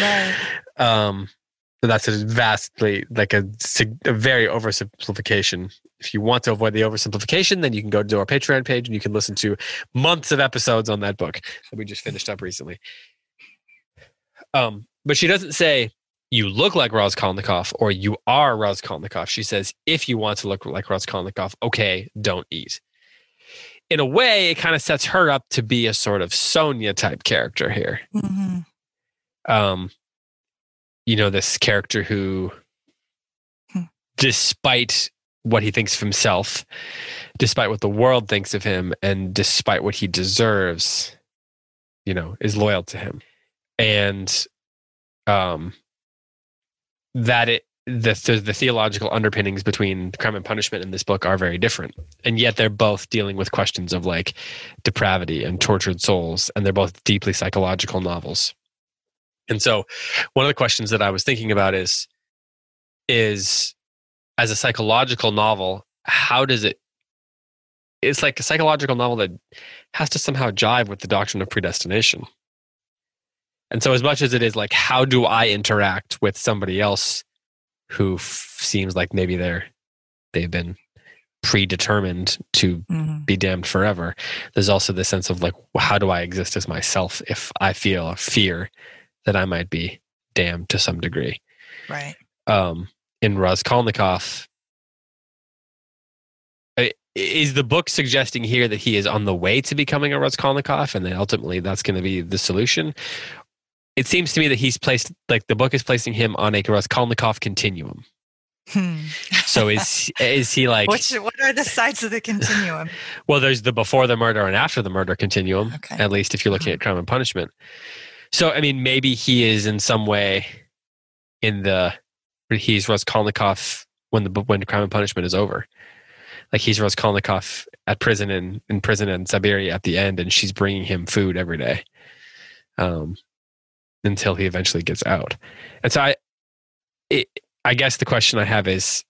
Right. um, but that's a vastly, like a, a very oversimplification. If you want to avoid the oversimplification, then you can go to our Patreon page and you can listen to months of episodes on that book that we just finished up recently. Um, but she doesn't say you look like Raskolnikov or you are Raskolnikov. She says if you want to look like Raskolnikov, okay, don't eat. In a way, it kind of sets her up to be a sort of Sonia type character here hmm um you know this character who Hmm. despite what he thinks of himself despite what the world thinks of him and despite what he deserves you know is loyal to him. And um that it the, the, the theological underpinnings between crime and punishment in this book are very different. And yet they're both dealing with questions of like depravity and tortured souls and they're both deeply psychological novels and so one of the questions that i was thinking about is is as a psychological novel how does it it's like a psychological novel that has to somehow jive with the doctrine of predestination and so as much as it is like how do i interact with somebody else who f- seems like maybe they're they've been predetermined to mm-hmm. be damned forever there's also the sense of like how do i exist as myself if i feel a fear that i might be damned to some degree right um in raskolnikov is the book suggesting here that he is on the way to becoming a Raskolnikov and then ultimately that's going to be the solution? it seems to me that he's placed like the book is placing him on a Raskolnikov continuum. Hmm. so is is he like Which, what are the sides of the continuum? well, there's the before the murder and after the murder continuum. Okay. At least if you're looking mm-hmm. at crime and punishment. So I mean, maybe he is in some way in the he's Raskolnikov when the when crime and punishment is over. Like he's Raskolnikov at prison in in prison in Siberia at the end, and she's bringing him food every day. Um, until he eventually gets out. And so I, it, I guess the question I have is,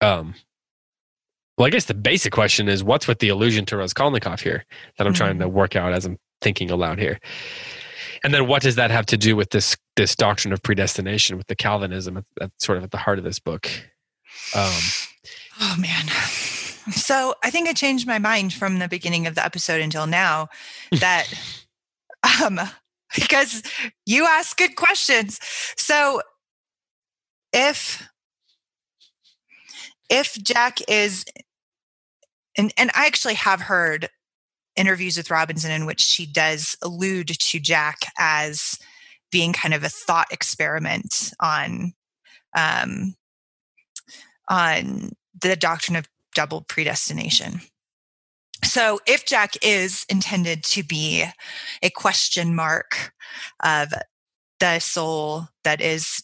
um, well, I guess the basic question is, what's with the allusion to Raskolnikov here that I'm mm-hmm. trying to work out as I'm thinking aloud here, and then what does that have to do with this this doctrine of predestination, with the Calvinism that's sort of at the heart of this book? Um, oh man. So I think I changed my mind from the beginning of the episode until now that um, because you ask good questions. So if if Jack is and and I actually have heard interviews with Robinson in which she does allude to Jack as being kind of a thought experiment on um, on the doctrine of double predestination. So, if Jack is intended to be a question mark of the soul that is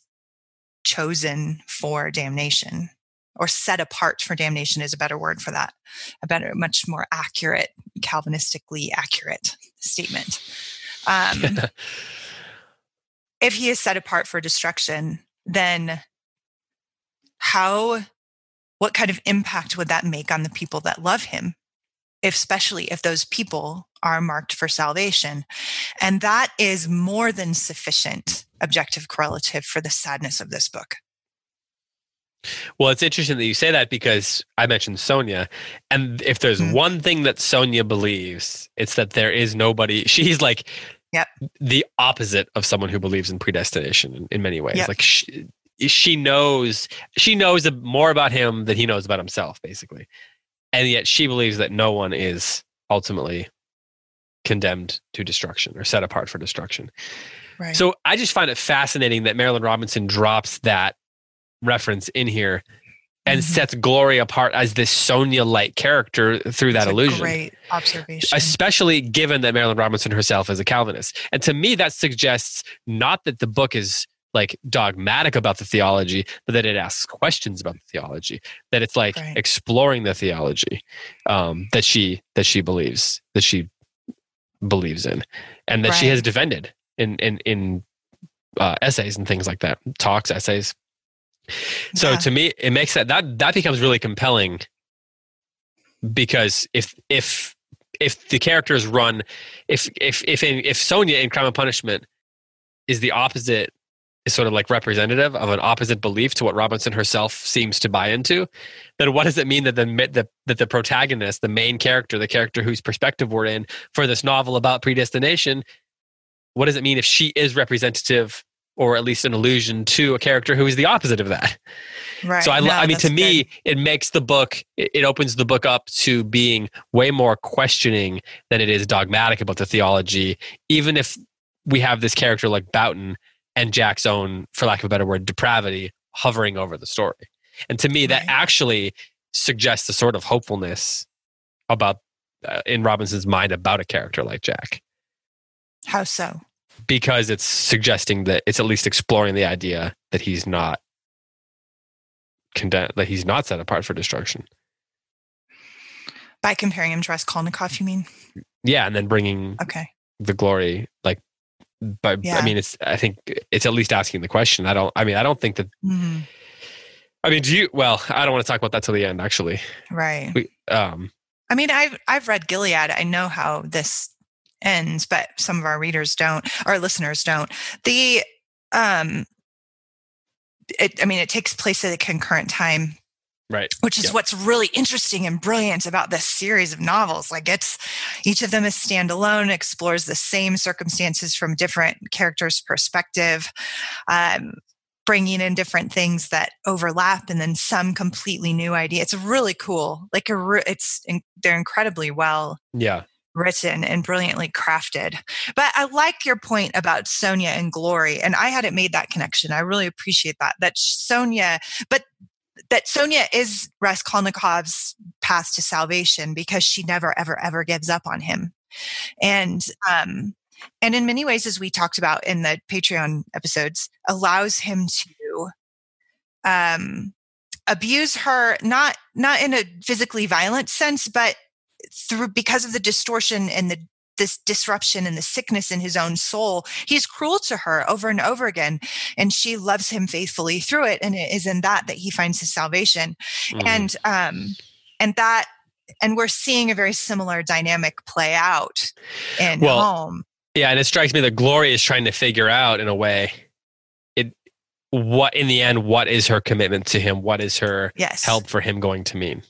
chosen for damnation or set apart for damnation is a better word for that, a better, much more accurate, Calvinistically accurate statement. Um, if he is set apart for destruction, then how, what kind of impact would that make on the people that love him? especially if those people are marked for salvation. And that is more than sufficient objective correlative for the sadness of this book. Well, it's interesting that you say that because I mentioned Sonia. And if there's mm-hmm. one thing that Sonia believes, it's that there is nobody, she's like yep. the opposite of someone who believes in predestination in, in many ways. Yep. Like she, she knows, she knows more about him than he knows about himself, basically and yet she believes that no one is ultimately condemned to destruction or set apart for destruction. Right. So I just find it fascinating that Marilynne Robinson drops that reference in here and mm-hmm. sets Glory apart as this Sonia-like character through that illusion. Great observation. Especially given that Marilynne Robinson herself is a Calvinist. And to me, that suggests not that the book is like dogmatic about the theology, but that it asks questions about the theology. That it's like right. exploring the theology um, that she that she believes that she believes in, and that right. she has defended in in in uh, essays and things like that, talks, essays. So yeah. to me, it makes that that that becomes really compelling because if if if the characters run, if if if in, if Sonia in Crime and Punishment is the opposite is sort of like representative of an opposite belief to what Robinson herself seems to buy into, then what does it mean that the, the that the protagonist, the main character, the character whose perspective we're in for this novel about predestination, what does it mean if she is representative or at least an allusion to a character who is the opposite of that? Right. So I, no, I mean, to me, good. it makes the book, it opens the book up to being way more questioning than it is dogmatic about the theology, even if we have this character like Boughton and Jack's own, for lack of a better word, depravity hovering over the story. And to me, that actually suggests a sort of hopefulness about uh, in Robinson's mind about a character like Jack. How so? Because it's suggesting that it's at least exploring the idea that he's not condemned, that he's not set apart for destruction. By comparing him to Raskolnikov, you mean? Yeah, and then bringing Okay. the glory, like, but Yeah. I mean, it's. I think it's at least asking the question. I don't. I mean, I don't think that. Mhm. I mean, do you? Well, I don't want to talk about that till the end. Actually, Right. we. Um. I mean, I've I've read Gilead. I know how this ends, but some of our readers don't, our listeners don't. The um, it, I mean, it takes place at a concurrent time, Right. which is Yeah. what's really interesting and brilliant about this series of novels. Like it's each of them is standalone, explores the same circumstances from different characters' perspective. Um, bringing in different things that overlap and then some completely new idea it's really cool like a re- it's in, they're incredibly well Yeah. Written and brilliantly crafted. But i like your point about sonia and glory and i hadn't made that connection. I really appreciate that that sonia but that sonia is raskolnikov's path to salvation because she never ever ever gives up on him. And um and in many ways as we talked about in the patreon episodes allows him to um abuse her not not in a physically violent sense but through because of the distortion and the this disruption and the sickness in his own soul he's cruel to her over and over again and she loves him faithfully through it and it is in that that he finds his salvation Mhm. and um and that and we're seeing a very similar dynamic play out in Well, home Yeah, and it strikes me that Glory is trying to figure out in a way it what in the end what is her commitment to him? What is her yes help for him going to mean?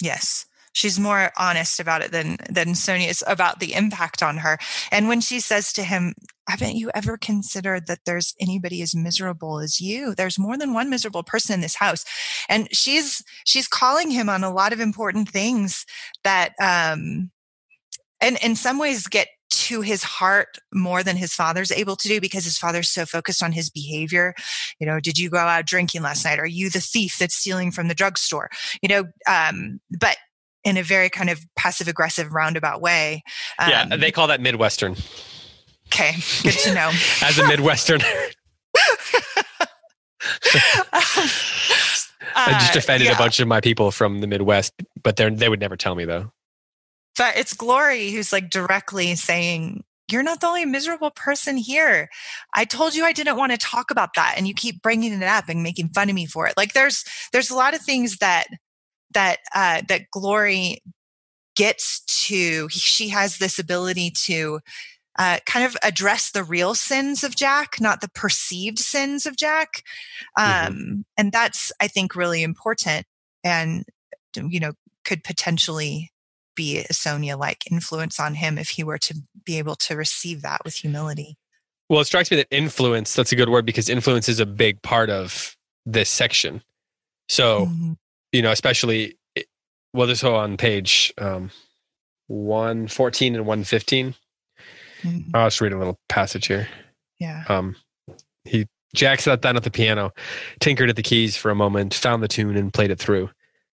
Yes. She's more honest about it than than Sonia is about the impact on her. And when she says to him, haven't you ever considered that there's anybody as miserable as you? There's more than one miserable person in this house. And she's she's calling him on a lot of important things that um and in some ways get to his heart more than his father's able to do because his father's so focused on his behavior. You know, did you go out drinking last night? Are you the thief that's stealing from the drugstore? You know, um, but in a very kind of passive aggressive roundabout way. Um, yeah, they call that Midwestern. okay, good to know. As a Midwestern, I just Uh, offended yeah. a bunch of my people from the Midwest, but they they would never tell me though. But it's Glory who's like directly saying, You're not the only miserable person here. I told you I didn't want to talk about that. And you keep bringing it up and making fun of me for it. Like there's, there's a lot of things that, that, uh, that Glory gets to. She has this ability to, uh, kind of address the real sins of Jack, not the perceived sins of Jack. Um, Mhm. And that's, I think, really important and, you know, could potentially be a Sonia like influence on him if he were to be able to receive that with humility. Well, it strikes me that influence, that's a good word because influence is a big part of this section. So, Mhm. You know, especially, well, this whole on page um, 114 and 115. Mhm. I'll just read a little passage here. Yeah. Um, he Jack sat down at the piano, tinkered at the keys for a moment, found the tune, and played it through.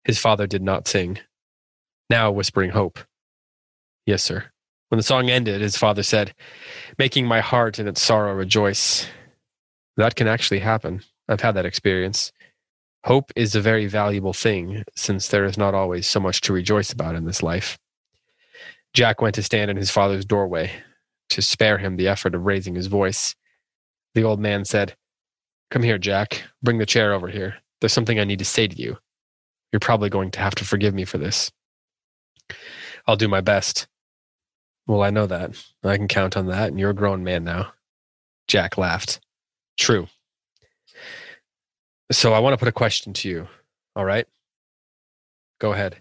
His father did not sing. Now whispering hope. Yes, sir. When the song ended, his father said, Making my heart in its sorrow rejoice. That can actually happen. I've had that experience. Hope is a very valuable thing, since there is not always so much to rejoice about in this life. Jack went to stand in his father's doorway to spare him the effort of raising his voice. The old man said, Come here, Jack. Bring the chair over here. There's something I need to say to you. You're probably going to have to forgive me for this. I'll do my best. Well, I know that. I can count on that, and you're a grown man now. Jack laughed. True. So I want to put a question to you. All right? Go ahead.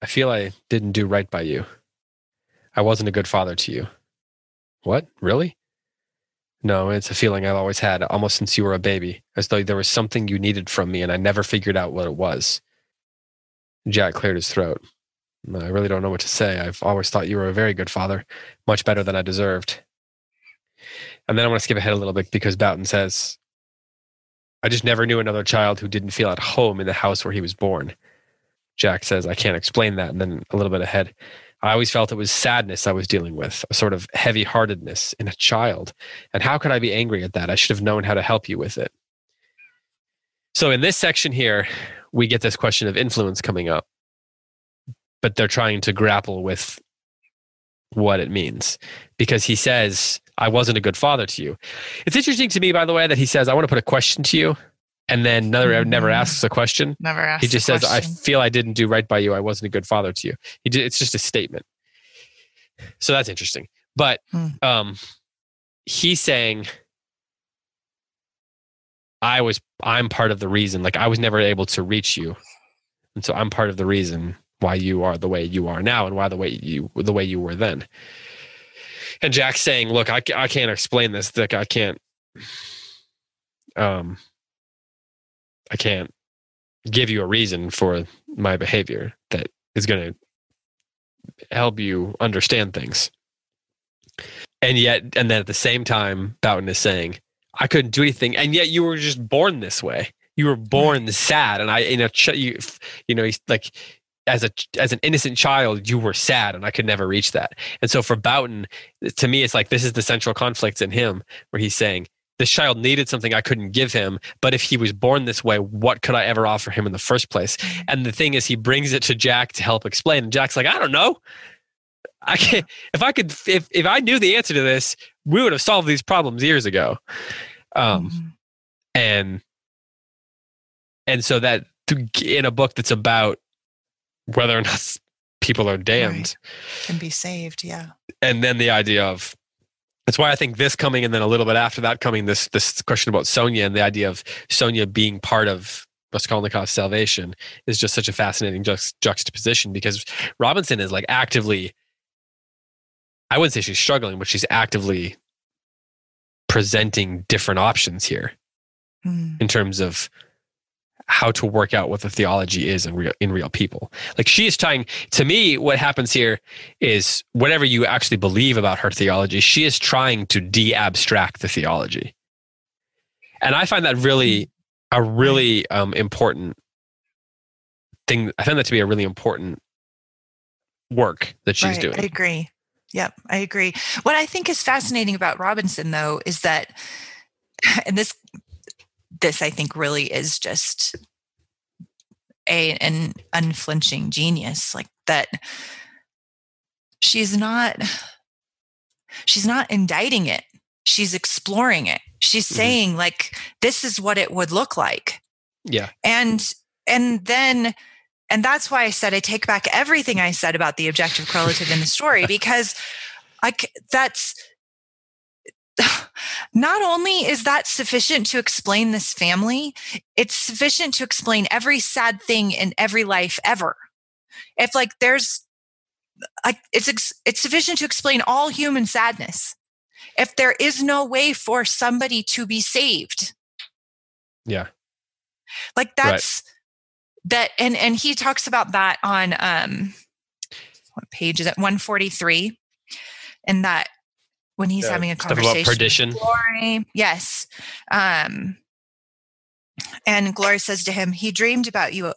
I feel I didn't do right by you. I wasn't a good father to you. What? Really? No, it's a feeling I've always had, almost since you were a baby, as though there was something you needed from me and I never figured out what it was. Jack cleared his throat. I really don't know what to say. I've always thought you were a very good father, much better than I deserved. And then I want to skip ahead a little bit because Boughton says, I just never knew another child who didn't feel at home in the house where he was born. Jack says, I can't explain that. And then a little bit ahead, I always felt it was sadness I was dealing with, a sort of heavy heartedness in a child. And how could I be angry at that? I should have known how to help you with it. So in this section here, we get this question of influence coming up, but they're trying to grapple with what it means because he says, I wasn't a good father to you. It's interesting to me, by the way, that he says, I want to put a question to you. And then never, mm-hmm. never asks a question. Never asks. He just says, I feel I didn't do right by you. I wasn't a good father to you. He did, it's just a statement. So that's interesting. But hmm. um, he's saying, I was I'm part of the reason. Like I was never able to reach you, and so I'm part of the reason why you are the way you are now, and why the way you the way you were then. And Jack's saying, "Look, I I can't explain this. Like I can't, um, I can't give you a reason for my behavior that is going to help you understand things." And yet, and then at the same time, Boughton is saying, I couldn't do anything, and yet you were just born this way. You were born sad, and I, you know, you, you know, he's like as a as an innocent child, you were sad, and I could never reach that. And so for Boughton, to me, it's like this is the central conflict in him, where he's saying this child needed something I couldn't give him, but if he was born this way, what could I ever offer him in the first place? Mm-hmm. And the thing is, he brings it to Jack to help explain, and Jack's like, I don't know. I can't. If I could, if if I knew the answer to this, we would have solved these problems years ago. Um, mm-hmm. and and so that in a book that's about whether or not people are damned right. can be saved, yeah. And then the idea of that's why I think this coming and then a little bit after that coming this this question about Sonia and the idea of Sonia being part of Raskolnikov's salvation is just such a fascinating juxtaposition because Robinson is like actively I wouldn't say she's struggling, but she's actively presenting different options here mm. in terms of how to work out what the theology is in real in real people. Like she is trying to me what happens here is whatever you actually believe about her theology, she is trying to de-abstract the theology. And I find that really hmm. a really um, important thing. I find that to be a really important work that she's right, doing. I agree. Yep, I agree. What I think is fascinating about Robinson though is that and this this I think really is just a an unflinching genius like that she's not she's not indicting it. She's exploring it. She's mm-hmm. saying like this is what it would look like. Yeah. And and then and that's why I said I take back everything I said about the objective correlative in the story because like that's not only is that sufficient to explain this family, it's sufficient to explain every sad thing in every life ever. If like there's like it's it's sufficient to explain all human sadness. If there is no way for somebody to be saved. Yeah. Like that's right that and and he talks about that on um what page is it 143 and that when he's yeah, having a conversation about perdition. Glory. Yes. Um and glory says to him he dreamed about you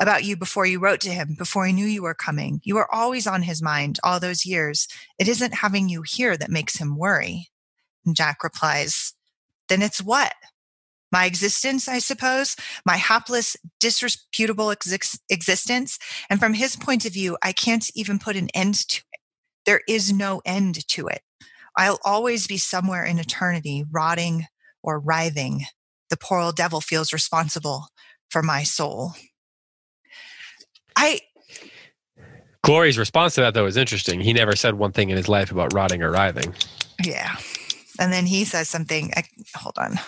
about you before you wrote to him before he knew you were coming. You were always on his mind all those years. It isn't having you here that makes him worry. And jack replies then it's what? My existence, I suppose, my hapless, disreputable ex- existence. And from his point of view, I can't even put an end to it. There is no end to it. I'll always be somewhere in eternity, rotting or writhing. The poor old devil feels responsible for my soul. I. Glory's response to that, though, is interesting. He never said one thing in his life about rotting or writhing. Yeah. And then he says something. I, hold on.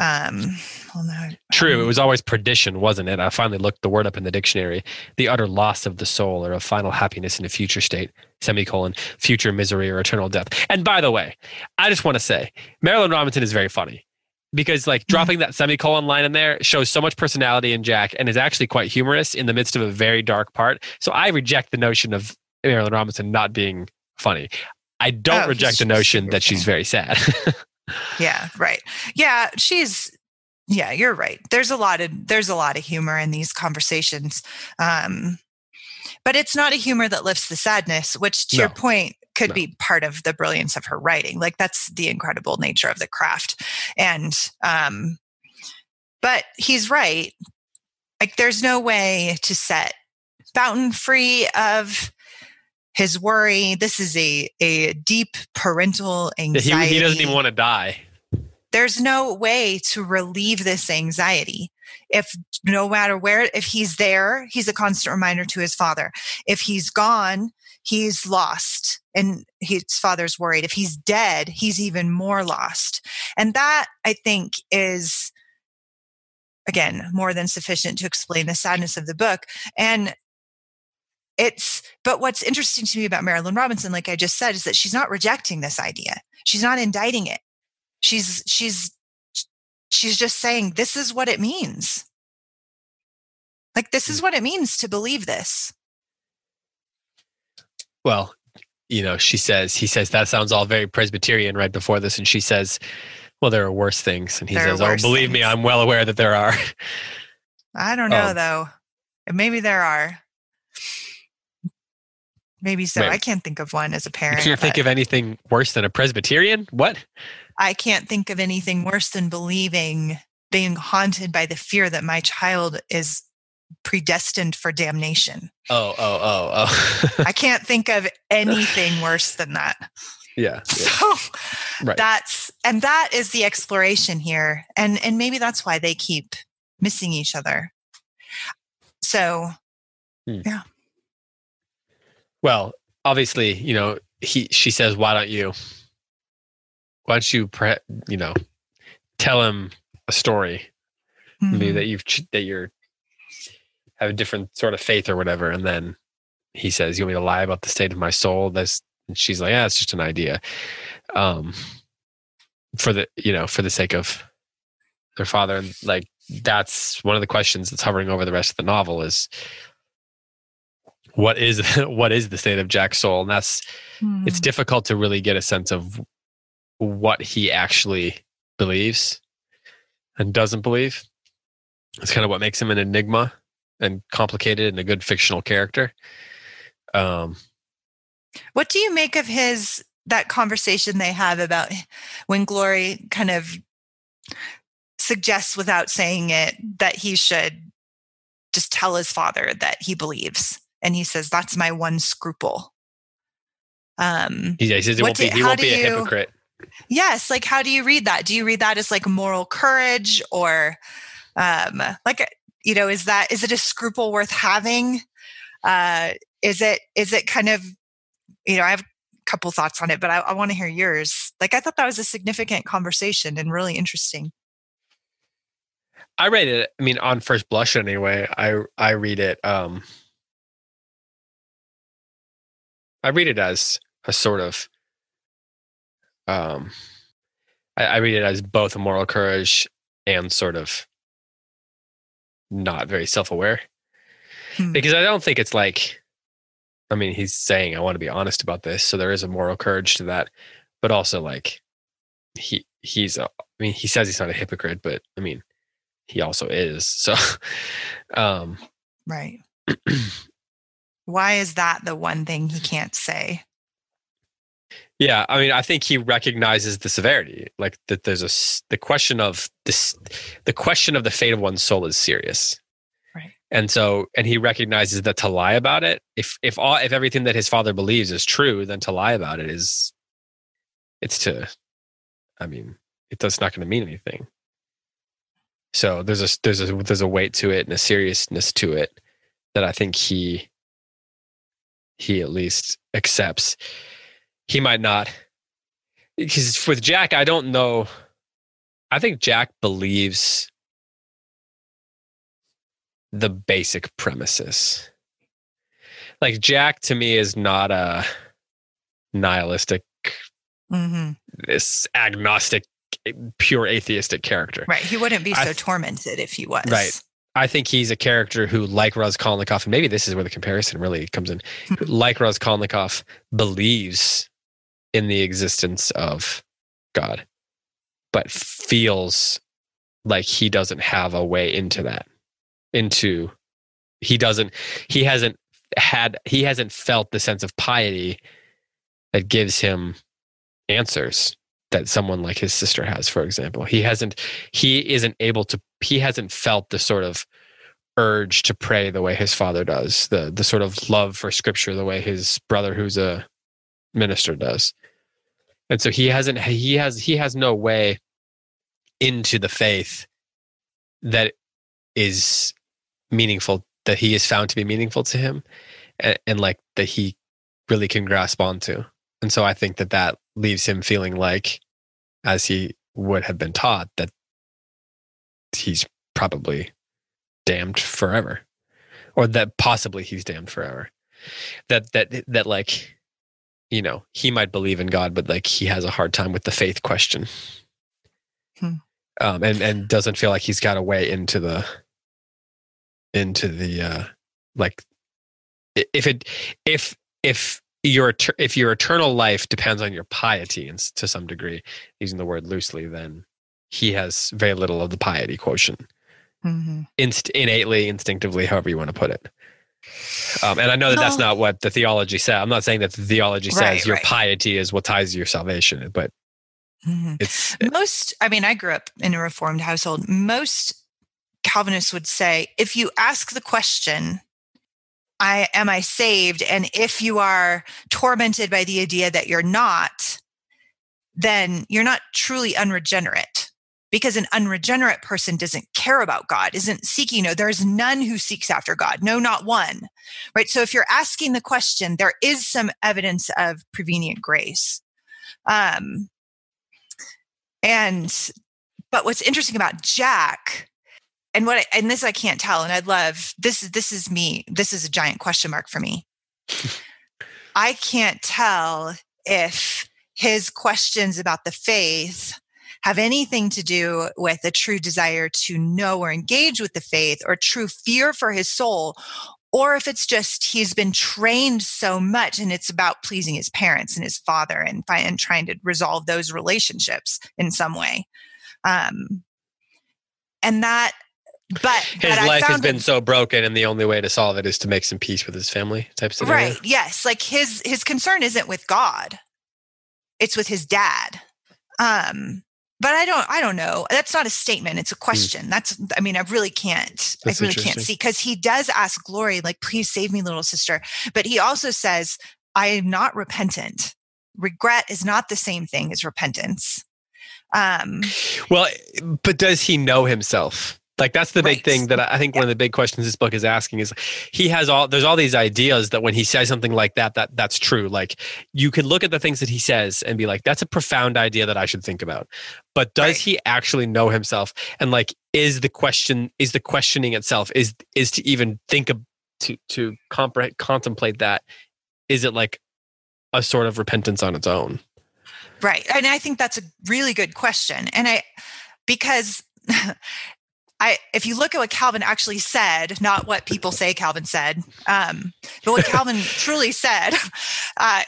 Um, well, no, True. It was always perdition, wasn't it? I finally looked the word up in the dictionary. The utter loss of the soul or of final happiness in a future state, semicolon, future misery or eternal death. And by the way, I just want to say marilynne Robinson is very funny because like mm-hmm. dropping that semicolon line in there shows so much personality in Jack and is actually quite humorous in the midst of a very dark part. So I reject the notion of marilynne Robinson not being funny. I don't oh, reject the notion that she's very sad. yeah, right. Yeah, she's yeah, you're right. There's a lot of there's a lot of humor in these conversations. Um but it's not a humor that lifts the sadness, which to no. your point could no. be part of the brilliance of her writing. Like that's the incredible nature of the craft. And um but he's right. Like, there's no way to set Boughton free of his worry. This is a, a deep parental anxiety. He, he doesn't even want to die. There's no way to relieve this anxiety. If no matter where, if he's there, he's a constant reminder to his father. If he's gone, he's lost and his father's worried. If he's dead, he's even more lost. And that I think is again more than sufficient to explain the sadness of the book. And it's but what's interesting to me about marilynne Robinson, like I just said, is that she's not rejecting this idea. She's not indicting it. She's she's she's just saying this is what it means. Like this is mm. what it means to believe this. Well, you know, she says he says that sounds all very Presbyterian right before this, and she says, "Well, there are worse things," and he there says, "Oh, believe things. me, I'm well aware that there are." I don't know um, though. Maybe there are. Maybe so. Wait. I can't think of one as a parent. You can't think of anything worse than a Presbyterian? What? I can't think of anything worse than believing, being haunted by the fear that my child is predestined for damnation. Oh, oh, oh, oh. I can't think of anything worse than that. Yeah. yeah. So right. that's and that is the exploration here. And and maybe that's why they keep missing each other. So hmm. yeah. Well, obviously, you know, he she says, "Why don't you? Why don't you, pre- you know, tell him a story, mm-hmm. maybe that you've that you're have a different sort of faith or whatever." And then he says, "You want me to lie about the state of my soul?" That's and she's like, "Yeah, it's just an idea." Um, for the you know for the sake of their father, and like that's one of the questions that's hovering over the rest of the novel is what is what is the state of Jack's soul, and that's mm. it's difficult to really get a sense of what he actually believes and doesn't believe. It's kind of what makes him an enigma and complicated and a good fictional character. Um, what do you make of his that conversation they have about when Glory kind of suggests without saying it that he should just tell his father that he believes and he says that's my one scruple. Um yeah, he says he won't, be, he won't be a you, hypocrite. Yes like how do you read that? Do you read that as like moral courage or um like you know is that is it a scruple worth having? Uh is it is it kind of you know i have a couple thoughts on it but i, I want to hear yours. Like i thought that was a significant conversation and really interesting. I read it i mean on first blush anyway i i read it um I read it as a sort of um I, I read it as both a moral courage and sort of not very self-aware. Hmm. Because I don't think it's like I mean, he's saying I want to be honest about this, so there is a moral courage to that, but also like he he's a, I mean, he says he's not a hypocrite, but I mean, he also is. So um right. Why is that the one thing he can't say? Yeah, I mean, I think he recognizes the severity, like that. There's a the question of this, the question of the fate of one's soul is serious, right? And so, and he recognizes that to lie about it, if if all if everything that his father believes is true, then to lie about it is, it's to, I mean, it, that's not going to mean anything. So there's a there's a there's a weight to it and a seriousness to it that I think he he at least accepts. He might not. Because with Jack, I don't know. I think Jack believes the basic premises. Like Jack to me is not a nihilistic, mm-hmm. this agnostic, pure atheistic character. Right. He wouldn't be so tormented if he was. Right. I think he's a character who, like Raskolnikov, and maybe this is where the comparison really comes in. Like Raskolnikov, believes in the existence of God, but feels like he doesn't have a way into that. Into he doesn't he hasn't had he hasn't felt the sense of piety that gives him answers that someone like his sister has for example. He hasn't he isn't able to he hasn't felt the sort of urge to pray the way his father does the the sort of love for scripture the way his brother who's a minister does. And so he hasn't he has he has no way into the faith that is meaningful that he is found to be meaningful to him and, and like that he really can grasp onto. And so i think that that leaves him feeling like as he would have been taught that he's probably damned forever or that possibly he's damned forever that that that like you know he might believe in god but like he has a hard time with the faith question hmm. um and and doesn't feel like he's got a way into the into the uh like if it if if your if your eternal life depends on your piety and to some degree using the word loosely then he has very little of the piety quotient mm-hmm. Inst- innately instinctively however you want to put it um, and i know that that's not what the theology says i'm not saying that the theology says right, your right. piety is what ties to your salvation but mm-hmm. it's most i mean i grew up in a reformed household most calvinists would say if you ask the question I am I saved? And if you are tormented by the idea that you're not, then you're not truly unregenerate because an unregenerate person doesn't care about God, isn't seeking. No, there's none who seeks after God. No, not one. Right. So if you're asking the question, there is some evidence of prevenient grace. Um, and, but what's interesting about Jack and what I, and this I can't tell, and I'd love this. This is me. This is a giant question mark for me. I can't tell if his questions about the faith have anything to do with a true desire to know or engage with the faith or true fear for his soul or if it's just he's been trained so much and it's about pleasing his parents and his father and, and trying to resolve those relationships in some way um, and that but his but life has been so broken and the only way to solve it is to make some peace with his family type scenario. right yes like his his concern isn't with god. It's with his dad. Um but i don't i don't know. That's not a statement it's a hmm. question. Mm. that's i mean i really can't that's i really can't see because he does ask glory like please save me little sister. But he also says i am not repentant. Regret is not the same thing as repentance. Um well but does he know himself like that's the big thing that I think yeah. one of the big questions this book is asking is he has all there's all these ideas that when he says something like that that that's true. Like you can look at the things that he says and be like that's a profound idea that I should think about. But does right. he actually know himself? And like is the question is the questioning itself is is to even think of to to comprehend contemplate that is it like a sort of repentance on its own? Right. And I think that's a really good question. And I because I, if you look at what Calvin actually said, not what people say Calvin said, um, but what Calvin truly said, uh,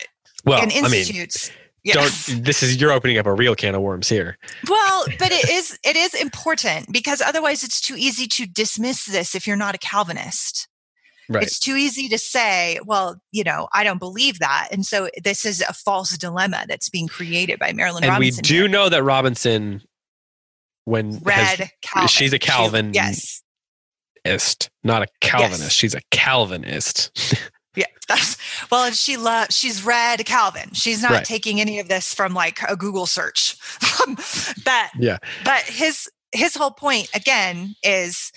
well, in institutes. I mean, yes. Don't. This is you're opening up a real can of worms here. Well, but it is it is important because otherwise it's too easy to dismiss this if you're not a Calvinist. Right. It's too easy to say, well, you know, I don't believe that. And so this is a false dilemma that's being created by Marilynne and Robinson. we do here. know that Robinson when Red has, she's a Calvin. She, yes. Ist, not a Calvinist. Yes. She's a Calvinist. yeah, that's well, she loves. She's read Calvin. She's not right. taking any of this from like a Google search. but yeah, but his his whole point again is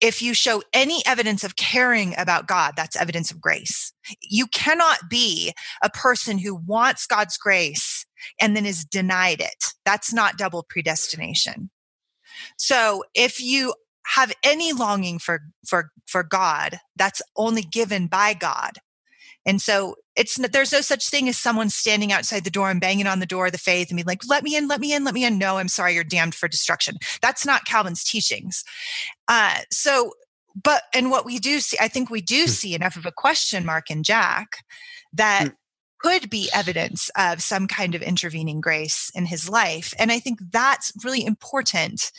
if you show any evidence of caring about God, that's evidence of grace. You cannot be a person who wants God's grace and then is denied it. That's not double predestination. So if you have any longing for for for God, that's only given by God. And so it's there's no such thing as someone standing outside the door and banging on the door of the faith and being like, "Let me in, let me in, let me in." No, I'm sorry, you're damned for destruction. That's not Calvin's teachings. Uh, so, but and what we do see, I think we do hmm. see enough of a question mark in Jack that hmm could be evidence of some kind of intervening grace in his life. And I think that's really important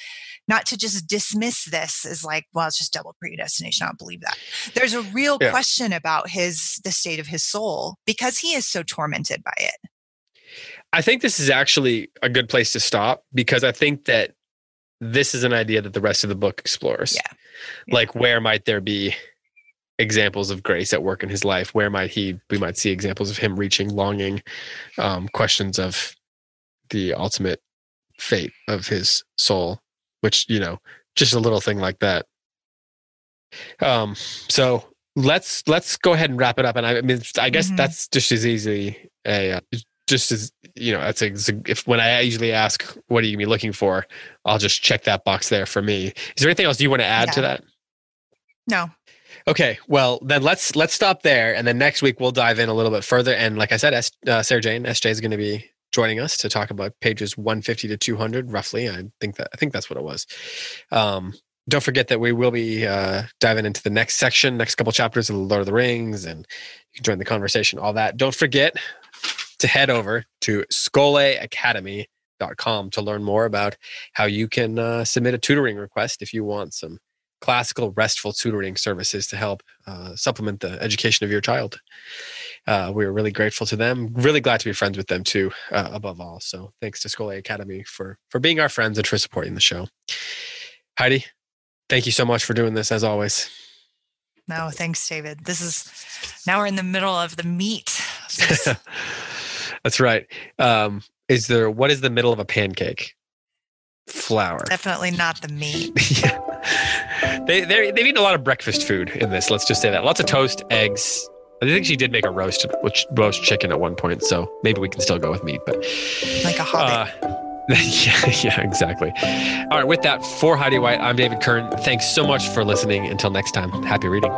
not to just dismiss this as like, well, it's just double predestination. I don't believe that. There's a real yeah. question about his the state of his soul because he is so tormented by it. I think this is actually a good place to stop because I think that this is an idea that the rest of the book explores. Yeah. Yeah. Like where might there be examples of grace at work in his life? Where might he we might see examples of him reaching longing, um, questions of the ultimate fate of his soul, which, you know, just a little thing like that. Um, so let's let's go ahead and wrap it up. And I, I mean, I guess Mhm. that's just as easy a uh, just as you know. That's a, if when I usually ask, "What are you gonna be looking for?" I'll just check that box there for me. Is there anything else you want to add to that? No. Okay, well then let's let's stop there, and then next week we'll dive in a little bit further. And like I said, S, uh, Sarah Jane SJ is going to be joining us to talk about pages 150 to 200, roughly. I think that I think that's what it was. Um, don't forget that we will be uh, diving into the next section, next couple chapters of the Lord of the Rings, and you can join the conversation. All that. Don't forget to head over to scholeacademy.com to learn more about how you can uh, submit a tutoring request if you want some classical restful tutoring services to help uh, supplement the education of your child. Uh, we are really grateful to them. Really glad to be friends with them too, uh, above all. So thanks to Scholé Academy for for being our friends and for supporting the show. Heidi, thank you so much for doing this as always. No, thanks, David. This is now we're in the middle of the meat. of. That's right. Um, is there what is the middle of a pancake? Flour. Definitely not the meat. yeah. They they they've eaten a lot of breakfast food in this. Let's just say that. Lots of toast, eggs. I think she did make a roast which roast chicken at one point, so maybe we can still go with meat. But Like a hobbit. uh, yeah, yeah, exactly. All right, with that, for Heidi White, I'm David Kern. Thanks so much for listening. Until next time, happy reading.